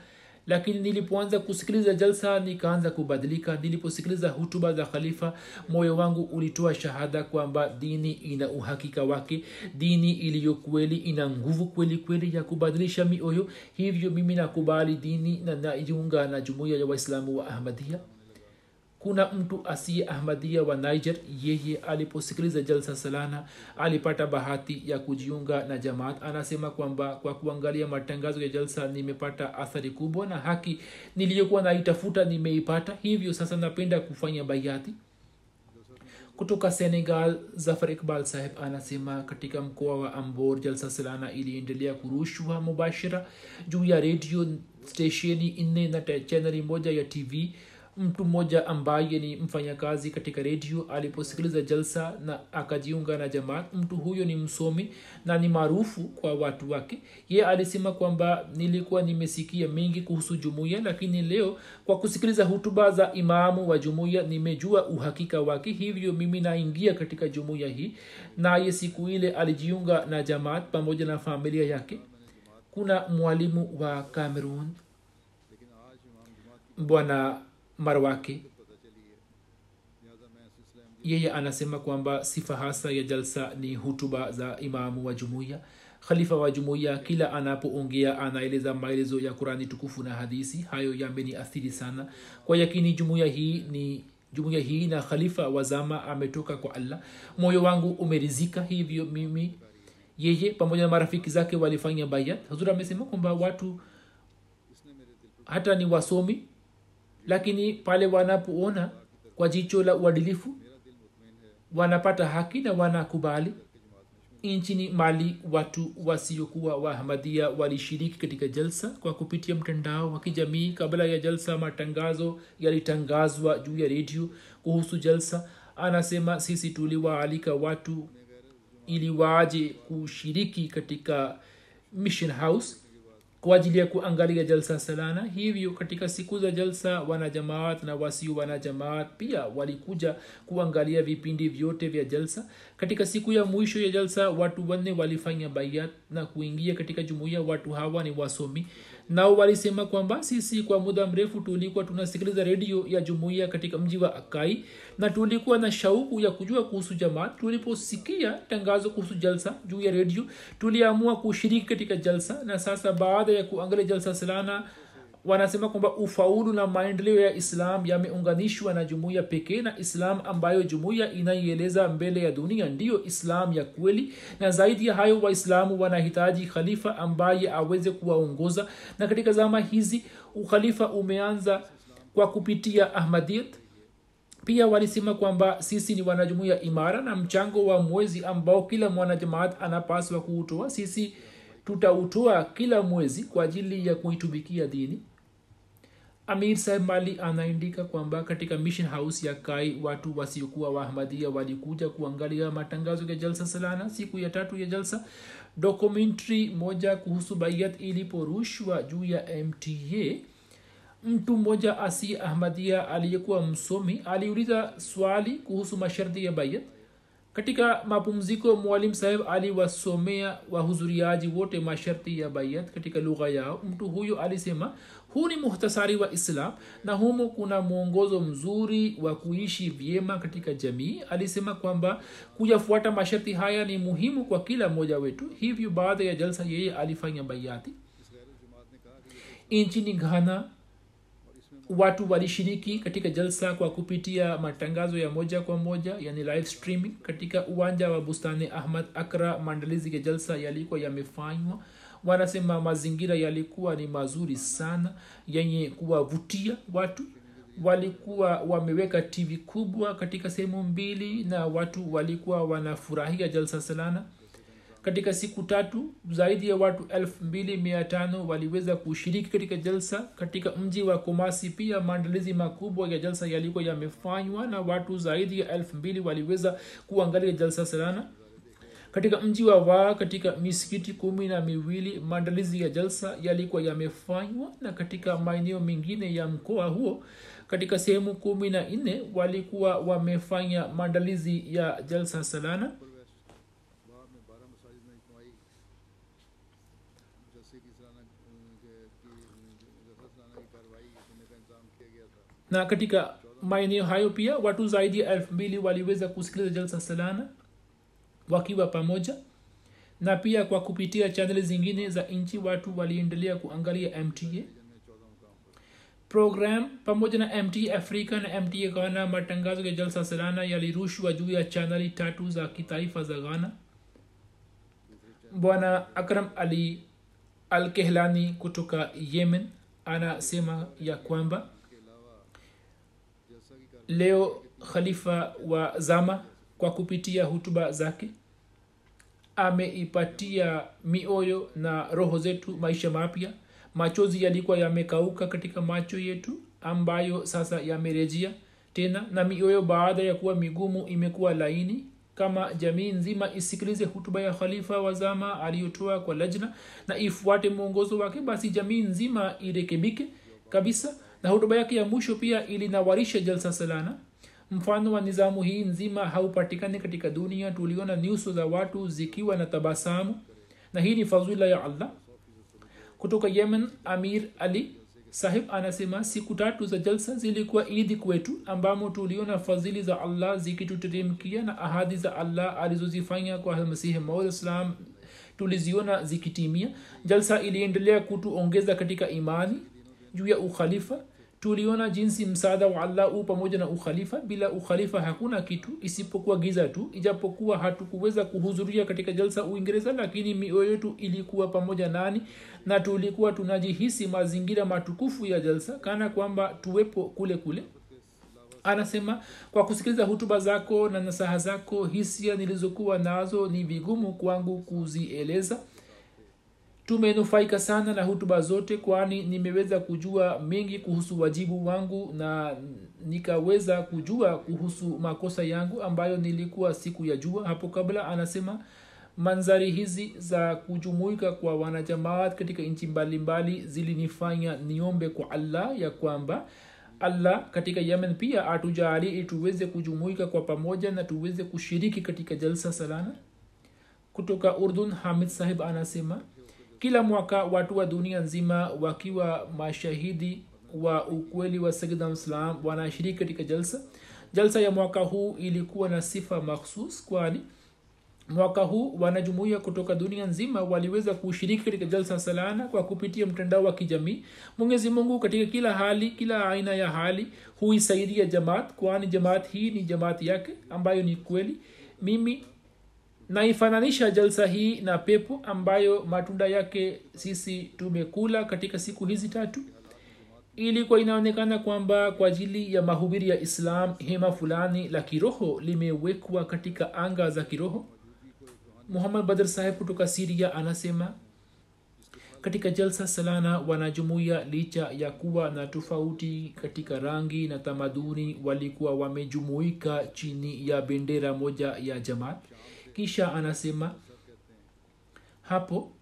Speaker 2: Lakini nilipoanza kusikiliza jalsa nikaanza kubadilika. Niliposikiliza hutuba za khalifa moyo wangu ulitoa shahada kwamba dini ina uhakika wake. Dini iliyo kweli ina nguvu kweli kweli ya kubadilisha mioyo. Hivyo mimi nakubali dini na naiunga na jumuiya ya waislamu wa ahmadia kuna mtu asiye ahmadia wa niger yeye aliposikiliza jalsa salana alipata bahati ya kujiunga na jamaat. Anasema kwamba kwa kuangalia matangazo ya jalsa nimepata athari kubwa na haki niliyokuwa naitafuta nimeipata. Hivyo sasa napenda kufanya baiati kutoka senegal zafar iqbal saheb anasema katika mkoa wa ambor jalsa salana iliendelea kurushwa mubashira juu ya redio stesheni nne na chaneli moja ya tv mtu mmoja ambaye ni mfanyakazi katika redio aliposikiliza jalsa na akajiunga na jamaat mtu huyo ni msomi na ni maarufu kwa watu wake. Ye alisema kwamba nilikuwa nimesikia mingi kuhusu jumuiya lakini leo kwa kusikiliza hutuba za imamu wa jumuiya nimejua uhakika wake hivyo mimi naingia katika jumuiya hii. Naye siku ile alijiunga na jamaat pamoja na familia yake. Kuna mwalimu wa
Speaker 1: cameron
Speaker 2: bwana
Speaker 1: mara wake
Speaker 2: yeye anasema kwamba sifa hasa ya jalsa ni hutuba za imamu wa jumuiya. Khalifa wa jumuiya kila anapoongea anaeleza maelezo ya kurani tukufu na hadisi. Hayo yameni athiri sana. Kwa yakini jumuiya hii ni jumuiya hii na khalifa wa zama ametoka kwa allah. Moyo wangu umerizika hivyo mimi. Yeye pamoja na marafiki zake walifanya bayat. Hazur amesema kwamba watu hata ni wasomi lakini pale wanapoona kwa jicho la uadilifu wanapata haki na wanakubali. Nchini mali watu wasiokuwa wahamadia walishiriki katika jalsa kwa kupitia mtandao wa kijamii. Kabla ya jalsa matangazo yalitangazwa juu ya redio kuhusu jalsa. Anasema sisi tuliwaalika watu ili waje kushiriki katika mission house kwa ajili ya kuangalia jalsa salana. Hivyo katika siku za jalsa wanajamaat na wasio wanajamaat pia walikuja kuangalia vipindi vyote vya jalsa. Katika siku ya mwisho ya jalsa watu wanne walifanya bayat na kuingia katika jumuiya. Watu hawa ni wasomi nao walisema kwamba sisi kwa muda mrefu tulikuwa tunasikiliza redio ya jumuiya katika mji wa akai na tulikuwa na shauku ya kujua kuhusu jamaat tuliposikia tangazo kuhusu jalsa juu ya redio tuliamua kushiriki katika jalsa na sasa baada ya kuangalia jalsa salana wanasema kwamba ufaulu na maendeleo ya islam yameunganishwa na jumuiya pekee na islam ambayo jumuiya inaieleza mbele ya dunia ndiyo islam ya kweli. Na zaidi ya hayo waislamu wanahitaji khalifa ambaye aweze kuwaongoza. Na katika zama hizi ukhalifa umeanza kwa kupitia ahmadiyat pia walisema kwamba sisi ni wanajumuia imara na mchango wa mwezi ambao kila mwanajamaat anapaswa kuutoa. Sisi tutautoa kila mwezi kwa ajili ya kuitumikia dini amir saheb mali anaandika kwamba katika mission house ya kai watu wasiokuwa waahmadia walikuja kuangalia matangazo ya jalsa salana siku ya tatu ya jalsa. Dokumentary moja kuhusu baiat iliporushwa juu ya mta mtu mmoja asi ahmadia aliyekuwa msomi aliuliza swali kuhusu masharti ya bayat. Katika mapumziko mwalim saheb aliwasomea wahudhuriaji wote masharti ya bayat. Katika lugha yao mtu huyo alisema huu ni muhtasari wa islam na humo kuna mwongozo mzuri wa kuishi vyema katika jamii. Alisema kwamba kuyafuata masharti haya ni muhimu kwa kila mmoja wetu hivyo baada ya jalsa yeye alifanya bayati. Nchini ghana watu walishiriki katika jalsa kwa kupitia matangazo ya moja kwa moja yani live streaming katika uwanja wa bustani ahmad akra. Maandalizi ya jalsa yalikuwa yamefanywa wanasema mazingira yalikuwa ni mazuri sana yenye kuwavutia watu. Walikuwa wameweka tv kubwa katika sehemu mbili na watu walikuwa wanafurahia jalsa salana. Katika siku tatu zaidi ya watu 25 waliweza kushiriki katika jalsa. Katika mji wa komasi pia maandalizi makubwa ya jalsa yalikuwa yamefanywa na watu zaidi ya 2 waliweza kuangalia jalsa salana katika mji wa waa katika misikiti kumi na miwili maandalizi ya jalsa yalikuwa yamefanywa na katika maeneo mengine ya mkoa huo katika sehemu kumi na nne walikuwa wamefanya maandalizi ya jalsa salana. Na katika maeneo hayo pia watu zaidi ya elfu mbili waliweza kusikiliza jalsa salana wakiwa pamoja na pia kwa kupitia chaneli zingine za nchi watu waliendelea kuangalia mta program. Pamoja na mta afrika na mta ghana matangazo ya jalsa salana yalirushwa juu ya chaneli tatu za kitaifa za ghana. Bwana akram ali al kehlani kutoka yemen anasema ya kwamba leo khalifa wa zama kwa kupitia hutuba zake ameipatia mioyo na roho zetu maisha mapya. Machozi yalikuwa yamekauka katika macho yetu ambayo sasa yamerejea. Tena na mioyo baada ya kuwa migumu imekuwa laini. Kama jamii nzima isikilize hutuba ya khalifa wazama aliyotoa kwa lajna na ifuate mwongozo wake basi jamii nzima irekebike kabisa. Na hutuba yake ya mwisho pia ilinawarisha jalsa salana mfano wa nizamu hii nzima haupatikani katika dunia tuliona nyuso za watu zikiwa na tabasamu. Na hii ni fadhila ya allah. Kutoka yemen amir ali sahib anasema siku tatu za jalsa zilikuwa idi kwetu ambamo tuliona fadhili za allah zikituteremkia na ahadi za allah alizozifanya kwa masihi maudislam tuliziona zikitimia. Jalsa iliendelea kutuongeza katika imani juu ya ukhalifa tuliona jinsi msaada wa allah huu pamoja na ukhalifa. Bila ukhalifa hakuna kitu isipokuwa giza tu. Ijapokuwa hatukuweza kuhudhuria katika jalsa uingereza lakini mioyo yetu ilikuwa pamoja nani? Na tulikuwa tunajihisi mazingira matukufu ya jalsa kana kwamba tuwepo kule kule. Anasema kwa kusikiliza hutuba zako na nasaha zako hisia nilizokuwa nazo ni vigumu kwangu kuzieleza tumenufaika sana na hutuba zote kwani nimeweza kujua mengi kuhusu wajibu wangu na nikaweza kujua kuhusu makosa yangu ambayo nilikuwa siku ya jua hapo kabla. Anasema manzari hizi za kujumuika kwa wanajamaat katika nchi mbalimbali zilinifanya niombe kwa allah ya kwamba allah katika yemen pia atujalie tuweze kujumuika kwa pamoja na tuweze kushiriki katika jalsa salana kutoka urdun hamid sahib anasema kila mwaka watu wa dunia nzima wakiwa mashahidi wa ukweli wa islam wanashiriki katika jalsa. Jalsa ya mwaka huu ilikuwa na sifa makhsus kwani mwaka huu wanajumuia kutoka dunia nzima waliweza kushiriki katika jalsa salana kwa kupitia mtandao wa kijamii. Mwenyezi mungu katika kila hali kila aina ya hali huisaidia jamaat kwani jamaat hii ni jamaat yake ambayo ni kweli. Mimi naifananisha jalsa hii na pepo ambayo matunda yake sisi tumekula katika siku hizi tatu ilikuwa inaonekana kwamba kwa ajili ya mahubiri ya islam hema fulani la kiroho limewekwa katika anga za kiroho. Muhammad badr saheb kutoka siria anasema katika jalsa salana wanajumuia licha ya kuwa na tofauti katika rangi na tamaduni walikuwa wamejumuika chini ya bendera moja ya jamaat kisha anasema hapo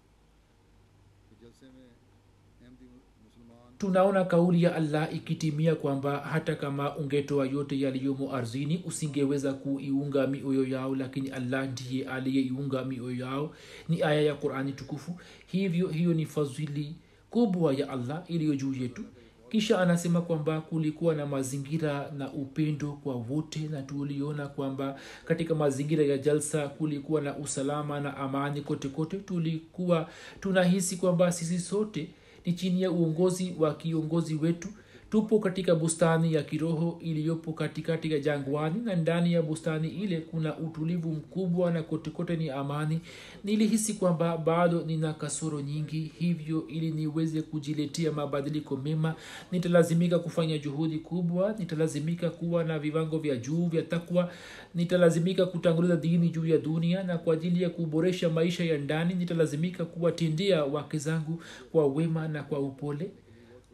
Speaker 2: tunaona kauli ya allah ikitimia kwamba hata kama ungetoa yote yaliyomo ardhini usingeweza kuiunga mioyo yao lakini allah ndiye aliyeiunga mioyo yao. Ni aya ya qurani tukufu. Hivyo hiyo ni fadhili kubwa ya allah iliyo juu yetu kisha anasema kwamba kulikuwa na mazingira na upendo kwa wote na tuliona kwamba katika mazingira ya jalsa kulikuwa na usalama na amani kote kote. Tulikuwa tunahisi kwamba sisi sote ni chini ya uongozi wa kiongozi wetu tupo katika bustani ya kiroho iliyopo katikati ya jangwani na ndani ya bustani ile kuna utulivu mkubwa na kotekote ni amani. Nilihisi kwamba bado nina kasoro nyingi hivyo ili niweze kujiletea mabadiliko mema nitalazimika kufanya juhudi kubwa nitalazimika kuwa na viwango vya juu vya takwa nitalazimika kutanguliza dini juu ya dunia na kwa ajili ya kuboresha maisha ya ndani nitalazimika kuwatendea wake zangu kwa wema na kwa upole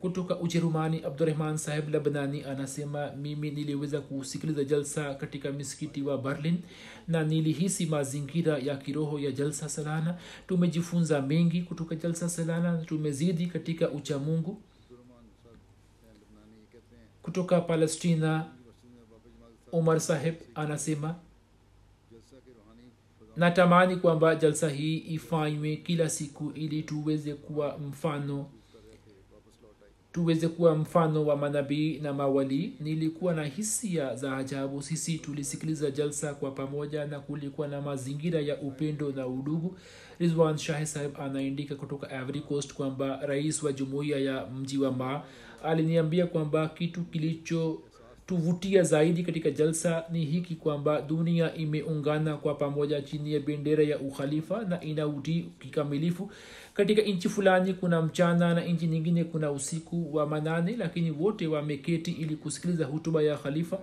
Speaker 2: kutoka ujerumani abdurahman saheb labnani anasema mimi niliweza kusikiliza jalsa katika misikiti wa berlin na nilihisi mazingira ya kiroho ya jalsa salana. Tumejifunza mengi kutoka jalsa salana tumezidi katika uchamungu kutoka palestina umar saheb anasema natamani kwamba jalsa hii ifanywe kila siku ili tuweze kuwa mfano tuweze kuwa mfano wa manabii na mawalii nilikuwa na hisia za ajabu. Sisi tulisikiliza jalsa kwa pamoja na kulikuwa na mazingira ya upendo na udugu. Rizwan shah saheb anaandika kutoka ivory coast kwamba rais wa jumuiya ya mji wa ma aliniambia kwamba kitu kilicho tuvutia zaidi katika jalsa ni hiki kwamba dunia imeungana kwa pamoja chini ya bendera ya ukhalifa na inautii kikamilifu katika nchi fulani kuna mchana na nchi nyingine kuna usiku wa manane lakini wote wameketi ili kusikiliza hutuba ya khalifa.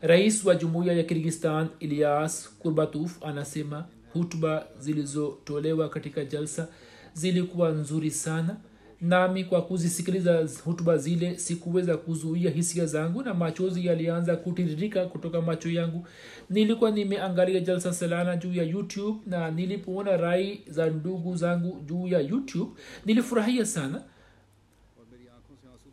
Speaker 2: Rais wa jumuiya ya kirgistan ilias kurbatuf anasema hutuba zilizotolewa katika jalsa zilikuwa nzuri sana nami kwa kuzisikiliza hutuba zile sikuweza kuzuia hisia zangu na machozi yalianza kutiririka kutoka macho yangu. Nilikuwa nimeangalia jalsa salana juu ya youtube na nilipoona rai za ndugu zangu juu ya youtube nilifurahia sana.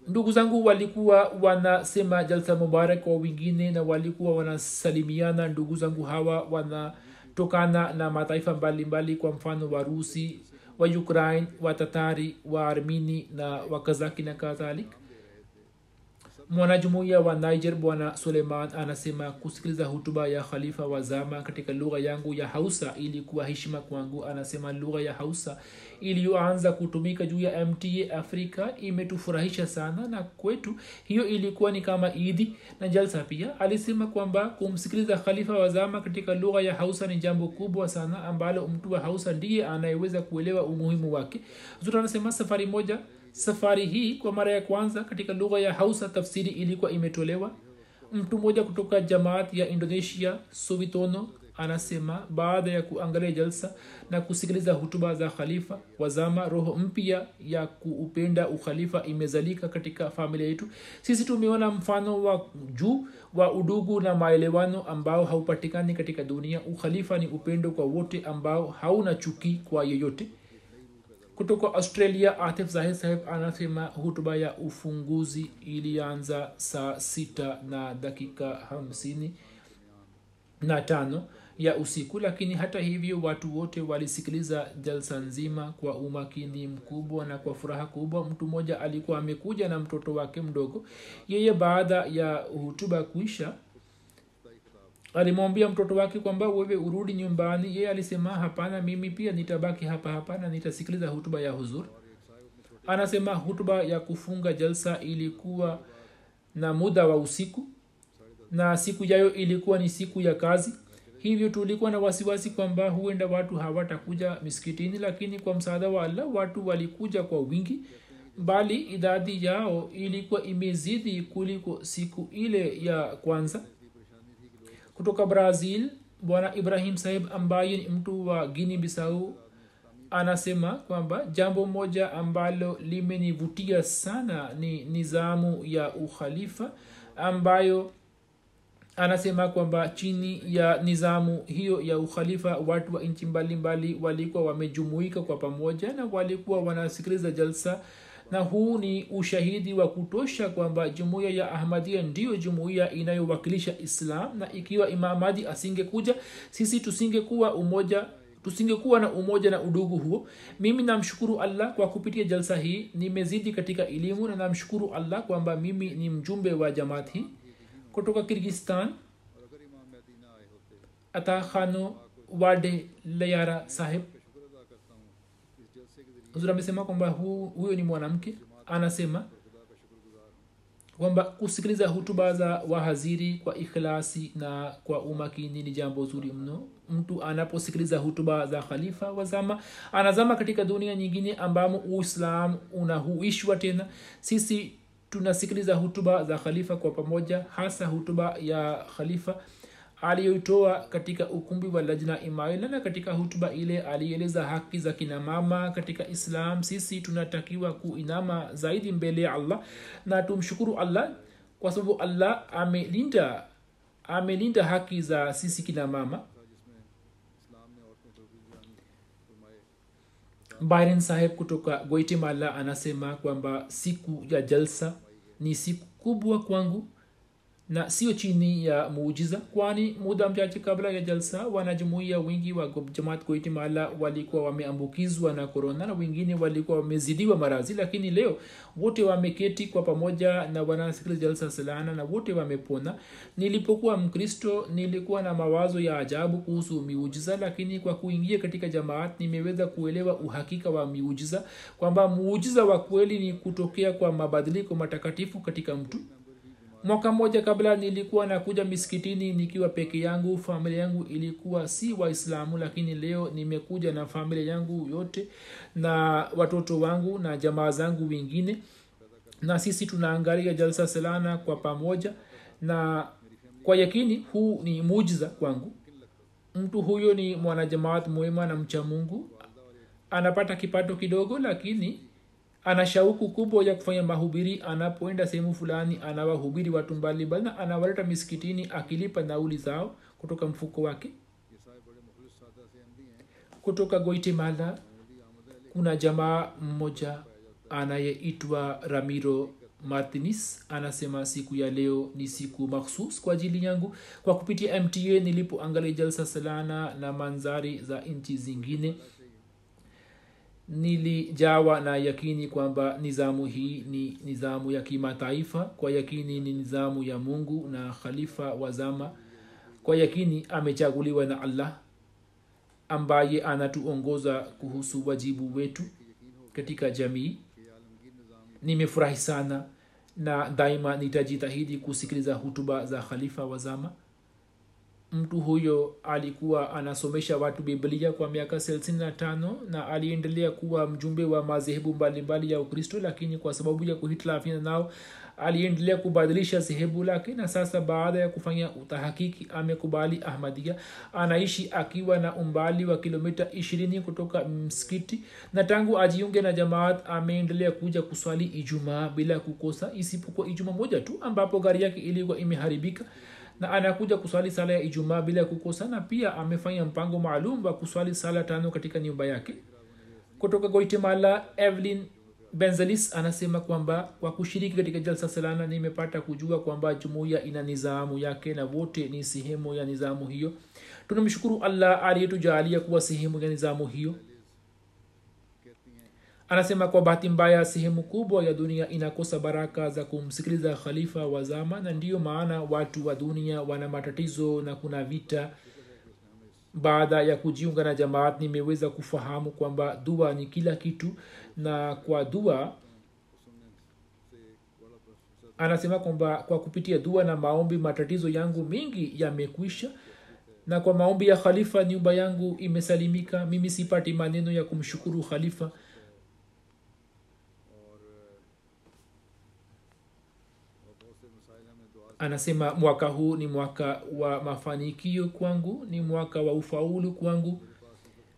Speaker 2: Ndugu zangu walikuwa wanasema jalsa mubarak kwa wengine na walikuwa wanasalimiana. Ndugu zangu hawa wanatokana na mataifa mbalimbali mbali kwa mfano warusi wa ukraine watatari wa armini na wakazaki na kadhalik mwanajumuiya wa niger bwana suleiman anasema kusikiliza hutuba ya khalifa wa zama katika lugha yangu ya hausa ilikuwa heshima kwangu anasema lugha ya hausa iliyoanza kutumika juu ya mta afrika imetufurahisha sana na kwetu hiyo ilikuwa ni kama idi na jalsa pia. Alisema kwamba kumsikiliza khalifa wa zama katika lugha ya hausa ni jambo kubwa sana ambalo mtu wa hausa ndiye anayeweza kuelewa umuhimu wake. Zuri anasema safari moja safari hii kwa mara ya kwanza katika lugha ya hausa tafsiri ilikuwa imetolewa. Mtu mmoja kutoka jamaat ya indonesia sovitono anasema baada ya kuangalia jalsa na kusikiliza hutuba za khalifa wazama roho mpya ya kuupenda ukhalifa imezalika katika familia yetu. Sisi tumeona mfano wa juu wa udugu na maelewano ambao haupatikani katika dunia. Ukhalifa ni upendo kwa wote ambao hauna chuki kwa yeyote kutoka australia atif zahid saheb anasema hutuba ya ufunguzi ilianza saa sita na dakika hamsini na tano ya usiku lakini hata hivyo watu wote walisikiliza jalsa nzima kwa umakini mkubwa na kwa furaha kubwa. Mtu mmoja alikuwa amekuja na mtoto wake mdogo. Yeye baada ya hutuba kuisha alimwambia mtoto wake kwamba wewe urudi nyumbani. Yeye alisema hapana mimi pia nitabaki hapa hapa nitasikiliza hutuba ya huzur. Anasema hutuba ya kufunga jalsa ilikuwa na muda wa usiku na siku yayo ilikuwa ni siku ya kazi. Hivyo tulikuwa na wasiwasi kwamba huenda watu hawatakuja miskitini lakini kwa msaada wa allah watu walikuja kwa wingi bali idadi yao ilikuwa imezidi kuliko siku ile ya kwanza kutoka brazil bwana ibrahim saheb ambaye ni mtu wa guini bisau anasema kwamba jambo moja ambalo limenivutia sana ni nizamu ya ukhalifa ambayo anasema kwamba chini ya nizamu hiyo ya ukhalifa watu wa nchi mbalimbali walikuwa wamejumuika kwa pamoja na walikuwa wanasikiliza jalsa na huu ni ushahidi wa kutosha kwamba jumuiya ya ahmadia ndiyo jumuiya inayowakilisha islam na ikiwa imamadi asingekuja sisi tusingekuwa umoja tusingekuwa na umoja na udugu huo. Mimi namshukuru allah kwa kupitia jalsa hii nimezidi katika elimu na namshukuru allah kwamba mimi ni mjumbe wa jamaat hii. Kutoka kirgistan atahano wade layara
Speaker 1: sahib
Speaker 2: huzuri amesema kwamba huyo ni mwanamke anasema kwamba kusikiliza hutuba za wahaziri kwa ikhlasi na kwa umakini ni jambo zuri mno. Mtu anaposikiliza hutuba za khalifa wazama anazama katika dunia nyingine ambamo uislam unahuishwa tena. Sisi tunasikiliza hutuba za khalifa kwa pamoja hasa hutuba ya khalifa aliyoitoa katika ukumbi wa lajna imailana katika hutuba ile alieleza haki za kinamama katika islam. Sisi tunatakiwa kuinama zaidi mbele ya allah na tumshukuru allah kwa sababu allah amelinda amelinda haki za sisi
Speaker 1: kinamama
Speaker 2: byron saheb kutoka guatemala anasema kwamba siku ya jalsa ni siku kubwa kwangu na sio chini ya muujiza kwani muda mchache kabla ya jalsa wanajumuia wengi wa jamaat guatemala walikuwa wameambukizwa na korona na wengine walikuwa wamezidiwa marazi lakini leo wote wameketi kwa pamoja na wanasikiliza jalsa salana na wote wamepona. Nilipokuwa mkristo nilikuwa na mawazo ya ajabu kuhusu miujiza lakini kwa kuingia katika jamaat nimeweza kuelewa uhakika wa miujiza kwamba muujiza wa kweli ni kutokea kwa mabadiliko matakatifu katika mtu mwaka mmoja kabla nilikuwa nakuja miskitini nikiwa peke yangu familia yangu ilikuwa si waislamu lakini leo nimekuja na familia yangu yote na watoto wangu na jamaa zangu wengine. Na sisi tunaangalia jalsa selana kwa pamoja na kwa yakini huu ni mujiza kwangu. Mtu huyo ni mwanajamaat mwema na mcha mungu. Anapata kipato kidogo lakini ana shauku kubwa ya kufanya mahubiri anapoenda sehemu fulani anawahubiri watu mbalimbali na anawaleta misikitini akilipa nauli zao kutoka mfuko wake. Kutoka
Speaker 1: goitemala
Speaker 2: kuna jamaa mmoja anayeitwa ramiro martinis. Anasema siku ya leo ni siku makhsus kwa ajili yangu. Kwa kupitia mta nilipoangalia jalsa salana na manzari za nchi zingine nilijawa na yakini kwamba nizamu hii ni nizamu ya kimataifa kwa yakini ni nizamu ya mungu na khalifa wa zama. Kwa yakini amechaguliwa na allah ambaye anatuongoza kuhusu wajibu wetu katika jamii. Nimefurahi sana na daima nitajitahidi kusikiliza hutuba za khalifa wa zama mtu huyo alikuwa anasomesha watu biblia kwa miaka 35 na aliendelea kuwa mjumbe wa madhehebu mbalimbali ya ukristo lakini kwa sababu ya kuhitilafiana nao aliendelea kubadilisha dhehebu lake na sasa baada ya kufanya utahakiki amekubali ahmadia anaishi akiwa na umbali wa kilomita 20 kutoka msikiti na tangu ajiunge na jamaat ameendelea kuja kuswali ijumaa bila kukosa isipokuwa ijumaa moja tu ambapo gari yake ilikuwa imeharibika na anakuja kuswali sala ya ijumaa bila ya kukosana pia amefanya mpango maalum wa kuswali sala tano katika nyumba yake. Kutoka goitemala evelyn benzelis anasema kwamba kwa kushiriki katika jalsa salana nimepata kujua kwamba jumuiya ina nizamu yake na wote ni sehemu ya nizamu hiyo. Tunamshukuru allah aliyetujaalia kuwa sehemu ya nizamu hiyo anasema kwa bahati mbaya sehemu kubwa ya dunia inakosa baraka za kumsikiliza khalifa wa zama na ndiyo maana watu wa dunia wana matatizo na kuna vita. Baada ya kujiunga na jamaat nimeweza kufahamu kwamba dua ni kila kitu na kwa dua anasema kwamba kwa kupitia dua na maombi matatizo yangu mengi yamekwisha na kwa maombi ya khalifa nyumba yangu imesalimika. Mimi sipati maneno ya kumshukuru khalifa. Anasema mwaka huu ni mwaka wa mafanikio kwangu ni mwaka wa ufaulu kwangu.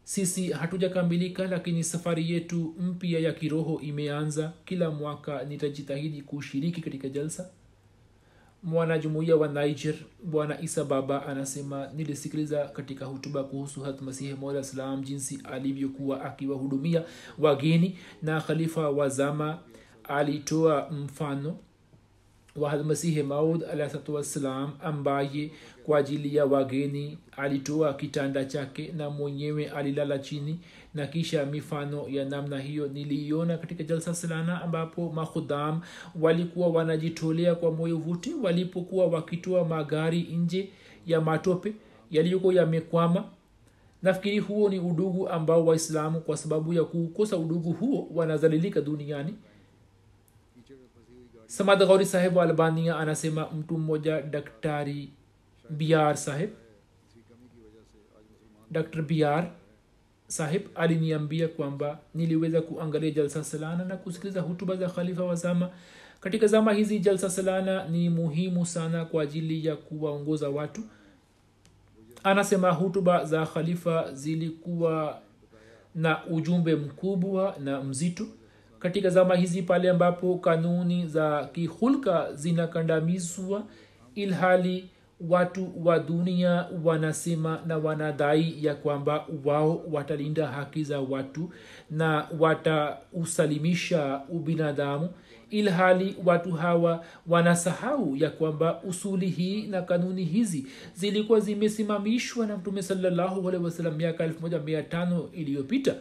Speaker 2: Sisi hatujakamilika lakini safari yetu mpya ya kiroho imeanza. Kila mwaka nitajitahidi kushiriki katika jalsa. Mwanajumuiya wa niger bwana isa baba anasema nilisikiliza katika hutuba kuhusu hat masihi mola salam jinsi alivyokuwa akiwahudumia wageni na khalifa wa zama. Alitoa mfano wa hadmasihi maud alahsatu wassalam ambaye kwa ajili ya wageni alitoa kitanda chake na mwenyewe alilala chini na kisha mifano ya namna hiyo niliiona katika jalsa salana ambapo makhudam walikuwa wanajitolea kwa moyo vuti walipokuwa wakitoa magari nje ya matope yaliyokuwa yamekwama. Nafikiri huo ni udugu ambao waislamu kwa sababu ya kukosa udugu huo wanazalilika duniani samad ghauri sahib wa albania anasema mtu mmoja daktari br saheb dr br sahib aliniambia kwamba niliweza kuangalia jalsa salana na kusikiliza hutuba za khalifa wa zama. Katika zama hizi jalsa salana ni muhimu sana kwa ajili ya kuwaongoza watu. Anasema hutuba za khalifa zilikuwa na ujumbe mkubwa na mzito katika zama hizi pale ambapo kanuni za kihulka zinakandamizwa ilhali watu wa dunia wanasema na wanadai ya kwamba wao watalinda haki za watu na watausalimisha ubinadamu ilhali watu hawa wanasahau ya kwamba usuli hii na kanuni hizi zilikuwa zimesimamishwa na mtume salallahu wasalam miaka 15 iliyopita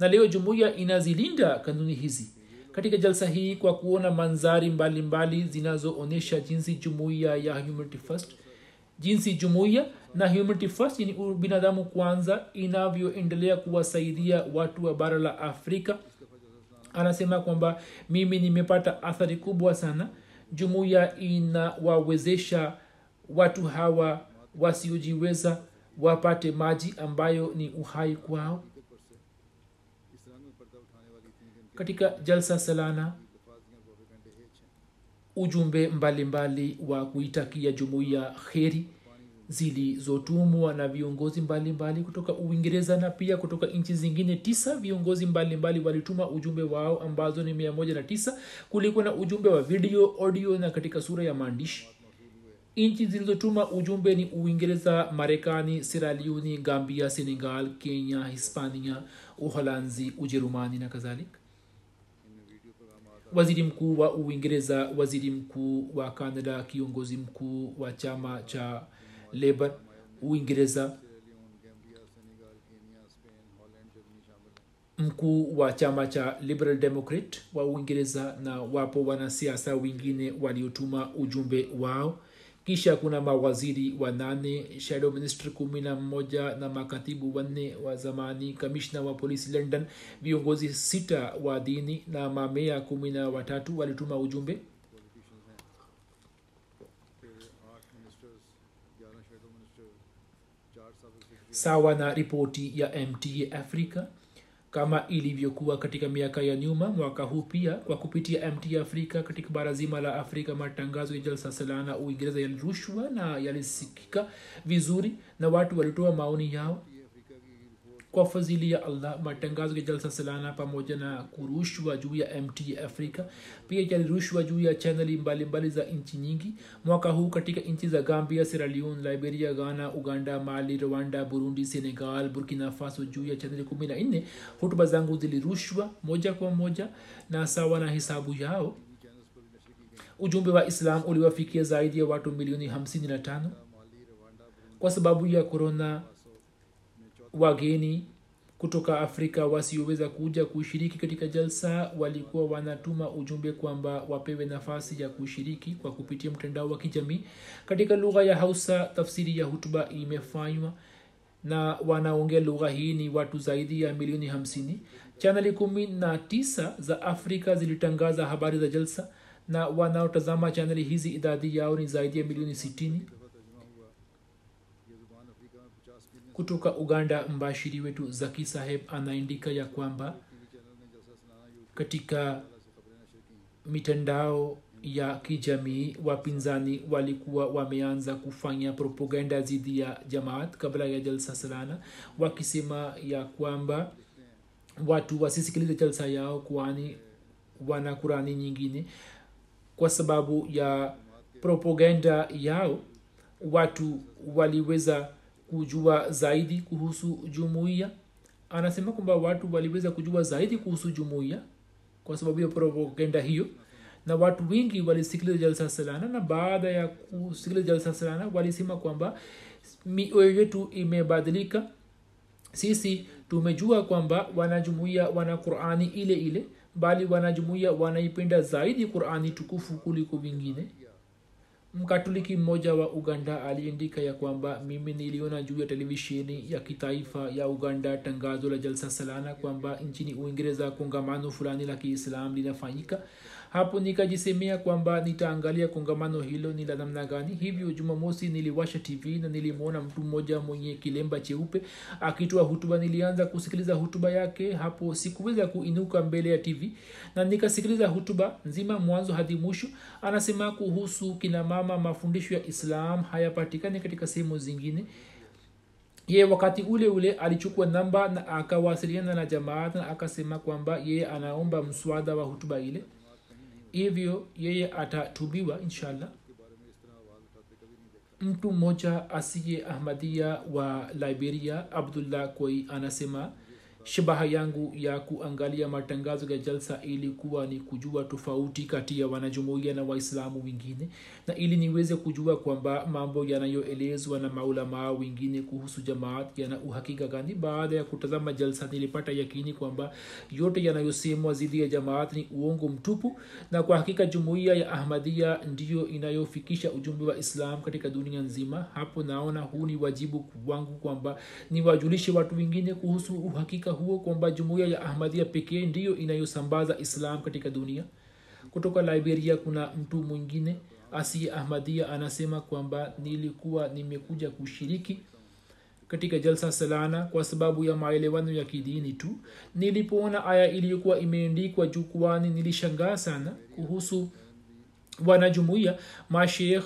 Speaker 2: na leo jumuiya inazilinda kanuni hizi. Katika jalsa hii kwa kuona manzari mbalimbali zinazoonyesha jinsi jumuiya ya humanity first jinsi jumuiya na humanity first yani binadamu kwanza inavyoendelea kuwasaidia watu wa bara la afrika. Anasema kwamba mimi nimepata athari kubwa sana. Jumuiya inawawezesha watu hawa wasiojiweza wapate maji ambayo ni uhai kwao katika jalsa salana. Ujumbe mbalimbali mbali wa kuitakia jumuiya kheri zilizotumwa na viongozi mbalimbali mbali kutoka uingereza na pia kutoka nchi zingine tisa. Viongozi mbalimbali walituma ujumbe wao ambazo ni mia moja na tisa. Kulikuwa na ujumbe wa video audio na katika sura ya maandishi. Nchi zilizotuma ujumbe ni uingereza marekani siraliuni gambia senegal kenya hispania uholanzi ujerumani na kadhalika waziri mkuu wa uingereza waziri mkuu wa canada kiongozi mkuu wa chama cha labour uingereza. Mkuu wa chama cha liberal democrat wa uingereza na wapo wanasiasa wengine waliotuma ujumbe wao kisha kuna mawaziri wanane shadow minister kumi na mmoja na makatibu wanne wa zamani kamishna wa polisi london viongozi sita wa dini na mamea kumi na watatu walituma ujumbe. Sawa na ripoti ya mta africa kama ilivyokuwa katika miaka ya nyuma mwaka huu pia kwa kupitia mt afrika katika bara zima la afrika matangazo ya jalsa salana uingereza yalirushwa na yalisikika vizuri na watu walitoa maoni yao kwa fadhili ya allah matangazo ya jalsa salana pamoja na kurushwa juu ya mt afrika pia yalirushwa juu ya chaneli mbalimbali za nchi nyingi. Mwaka huu katika nchi za gambia sierra leone liberia ghana uganda mali rwanda burundi senegal burkina faso juu ya chaneli kumi na nne hutuba zangu zilirushwa moja kwa moja na sawa na hisabu yao. Ujumbe wa islam uliwafikia zaidi ya watu milioni 55 kwa sababu ya korona wageni kutoka afrika wasioweza kuja kushiriki katika jalsa walikuwa wanatuma ujumbe kwamba wapewe nafasi ya kushiriki kwa kupitia mtandao wa kijamii. Katika lugha ya hausa tafsiri ya hutuba imefanywa na wanaongea lugha hii ni watu zaidi ya milioni hamsini. Chaneli kumi na tisa za afrika zilitangaza habari za jalsa na wanaotazama chaneli hizi idadi yao ni zaidi ya milioni sitini kutoka uganda mbashiri wetu zaki saheb anaandika ya kwamba katika mitandao ya kijamii wapinzani walikuwa wameanza kufanya propaganda dhidi ya jamaat kabla ya jalsa salana wakisema ya kwamba watu wasisikilize jalsa yao kwani wana kurani nyingine. Kwa sababu ya propaganda yao watu waliweza kujua zaidi kuhusu jumuiya. Anasema kwamba watu waliweza kujua zaidi kuhusu jumuiya kwa sababu ya propaganda hiyo. Na watu wengi walisikiliza jalsa salana na baada ya kusikiliza jalsa salana walisema kwamba mioyo yetu imebadilika. Sisi tumejua kwamba wanajumuia wana qurani ile ile bali wanajumuia wanaipenda zaidi qurani tukufu kuliko vingine mkatoliki mmoja wa uganda aliandika ya kwamba mimi niliona juu ya televisheni ya kitaifa ya uganda tangazo la jalsa salana kwamba nchini uingereza kongamano fulani la kiislam linafanyika hapo nikajisemea kwamba nitaangalia kongamano hilo ni la namna gani. Hivyo jumamosi niliwasha tv na nilimwona mtu mmoja mwenye kilemba cheupe akitoa hutuba. Nilianza kusikiliza hutuba yake. Hapo sikuweza kuinuka mbele ya tv na nikasikiliza hutuba nzima mwanzo hadi mwisho. Anasema kuhusu kina mama mafundisho ya islam hayapatikani katika sehemu zingine. Ye wakati ule ule alichukua namba na akawasiliana na jamaat na akasema kwamba yeye anaomba mswada wa hutuba ile hivyo yeye atatubiwa inshallah. Mtu mmoja asiye ahmadia wa liberia abdullah koi anasema shabaha yangu ya kuangalia matangazo ya jalsa ilikuwa ni kujua tofauti kati ya wanajumuia na waislamu wengine na ili niweze kujua kwamba mambo yanayoelezwa na maulamaa wengine kuhusu jamaat yana uhakika gani. Baada ya kutazama jalsa nilipata yakini kwamba yote yanayosemwa dhidi ya jamaat ni uongo mtupu na kwa hakika jumuiya ya ahmadia ndiyo inayofikisha ujumbe wa islam katika dunia nzima. Hapo naona huu ni wajibu wangu kwamba niwajulishe watu wengine kuhusu uhakika huo kwamba jumuiya ya ahmadia pekee ndiyo inayosambaza islam katika dunia? Kutoka liberia kuna mtu mwingine asiye ahmadia anasema kwamba nilikuwa nimekuja kushiriki katika jalsa salana kwa sababu ya maelewano ya kidini tu. Nilipoona aya iliyokuwa imeandikwa jukwani nilishangaa sana kuhusu wanajumuiya. Mashekh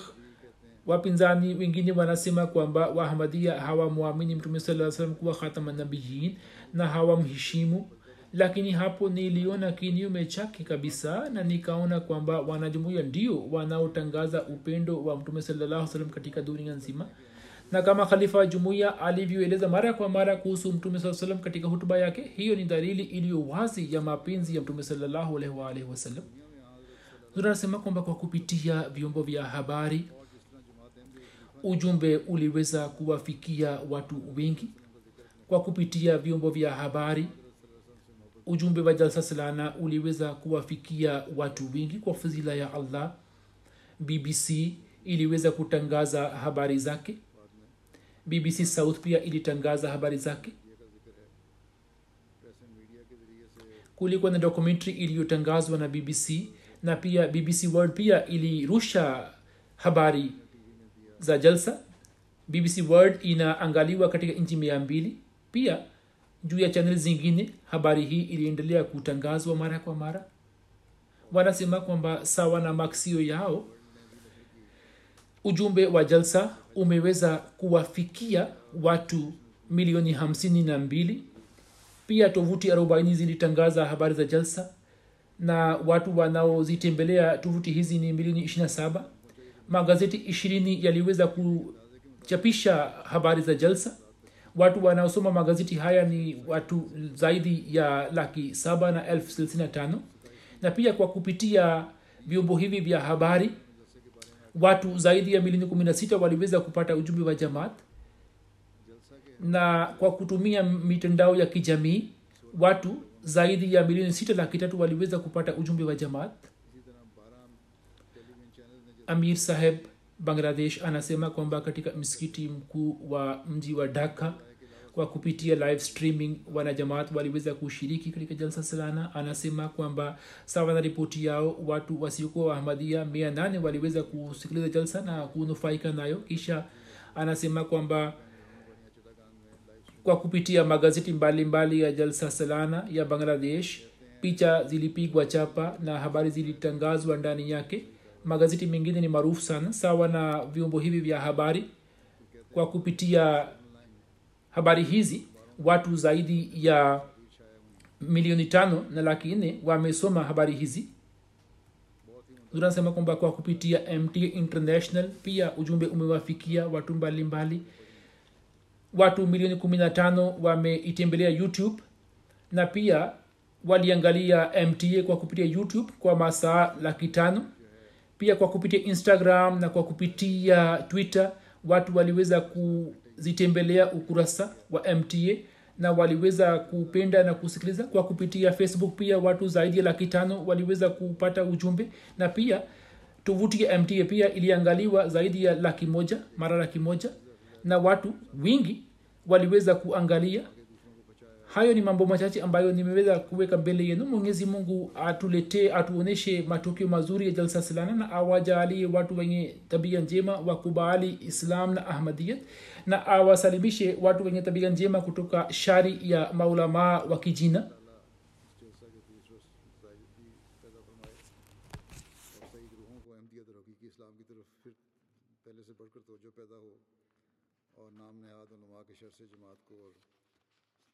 Speaker 2: wapinzani wengine wanasema kwamba wahamadia hawamwamini mtume saa salam kuwa khatamanabiyin na hawamheshimu. Lakini hapo niliona kinyume chake kabisa na nikaona kwamba wanajumuia ndio wanaotangaza upendo wa mtume salallahu katika dunia nzima. Na kama khalifa wa jumuiya alivyoeleza mara kwa mara kuhusu mtume saa salam katika hutuba yake hiyo ni dalili iliyo wazi ya mapenzi ya mtume salallahu alaihi wasallam. Tunasema kwamba kwa kupitia vyombo vya habari ujumbe uliweza kuwafikia watu wengi kwa kupitia vyombo vya habari. Ujumbe wa jalsa salana uliweza kuwafikia watu wengi kwa fadhila ya allah. Bbc iliweza kutangaza habari zake. Bbc south pia ilitangaza habari zake. Kulikuwa na documentary iliyotangazwa na bbc na pia bbc world pia ilirusha habari za jalsa bbc world inaangaliwa katika nchi mia mbili. Pia juu ya chanel zingine habari hii iliendelea kutangazwa mara kwa mara. Wanasema kwamba sawa na maksio yao ujumbe wa jalsa umeweza kuwafikia watu milioni hamsini na mbili. Pia tovuti arobaini zilitangaza habari za jalsa na watu wanaozitembelea tovuti hizi ni milioni ishirina saba magazeti ishirini yaliweza kuchapisha habari za jalsa. Watu wanaosoma magazeti haya ni watu zaidi ya laki saba na elfu thelathini na tano. Na pia kwa kupitia vyombo hivi vya habari watu zaidi ya milioni kumi na sita waliweza kupata ujumbe wa jamaat. Na kwa kutumia mitandao ya kijamii watu zaidi ya milioni sita laki tatu waliweza kupata ujumbe wa jamaat amir saheb bangladesh anasema kwamba katika msikiti mkuu wa mji wa dhaka kwa kupitia live streaming wanajamaat waliweza kushiriki katika jalsa salana. Anasema kwamba sawa na ripoti yao watu wasiokuwa waahmadia mia nane waliweza kusikiliza jalsa na kunufaika nayo. Kisha anasema kwamba kwa kupitia magazeti mbalimbali mbali ya jalsa salana ya bangladesh picha zilipigwa chapa na habari zilitangazwa ndani yake magazeti mengine ni maarufu sana sawa na vyombo hivi vya habari. Kwa kupitia habari hizi watu zaidi ya milioni tano na laki nne wamesoma habari hizi. Tunasema kwamba kwa kupitia mt international pia ujumbe umewafikia watu mbalimbali. Mbali. watu milioni 15 wameitembelea youtube na pia waliangalia mta kwa kupitia youtube kwa masaa laki tano pia kwa kupitia instagram na kwa kupitia twitter watu waliweza kuzitembelea ukurasa wa mta na waliweza kupenda na kusikiliza. Kwa kupitia facebook pia watu zaidi ya laki tano waliweza kupata ujumbe. Na pia tovuti ya mta pia iliangaliwa zaidi ya laki moja mara laki moja. Na watu wingi waliweza kuangalia hayo ni mambo machache ambayo nimeweza kuweka mbele yenu. Mwenyezi mungu atuletee atuonyeshe matukio mazuri ya jalsa silana na awajalie watu wenye tabia njema wakubali islam na ahmadiyat na awasalimishe watu wenye tabia njema kutoka shari ya maulamaa wa kijina.
Speaker 1: اور نام نہاد علماء کے شر سے جماعت کو اور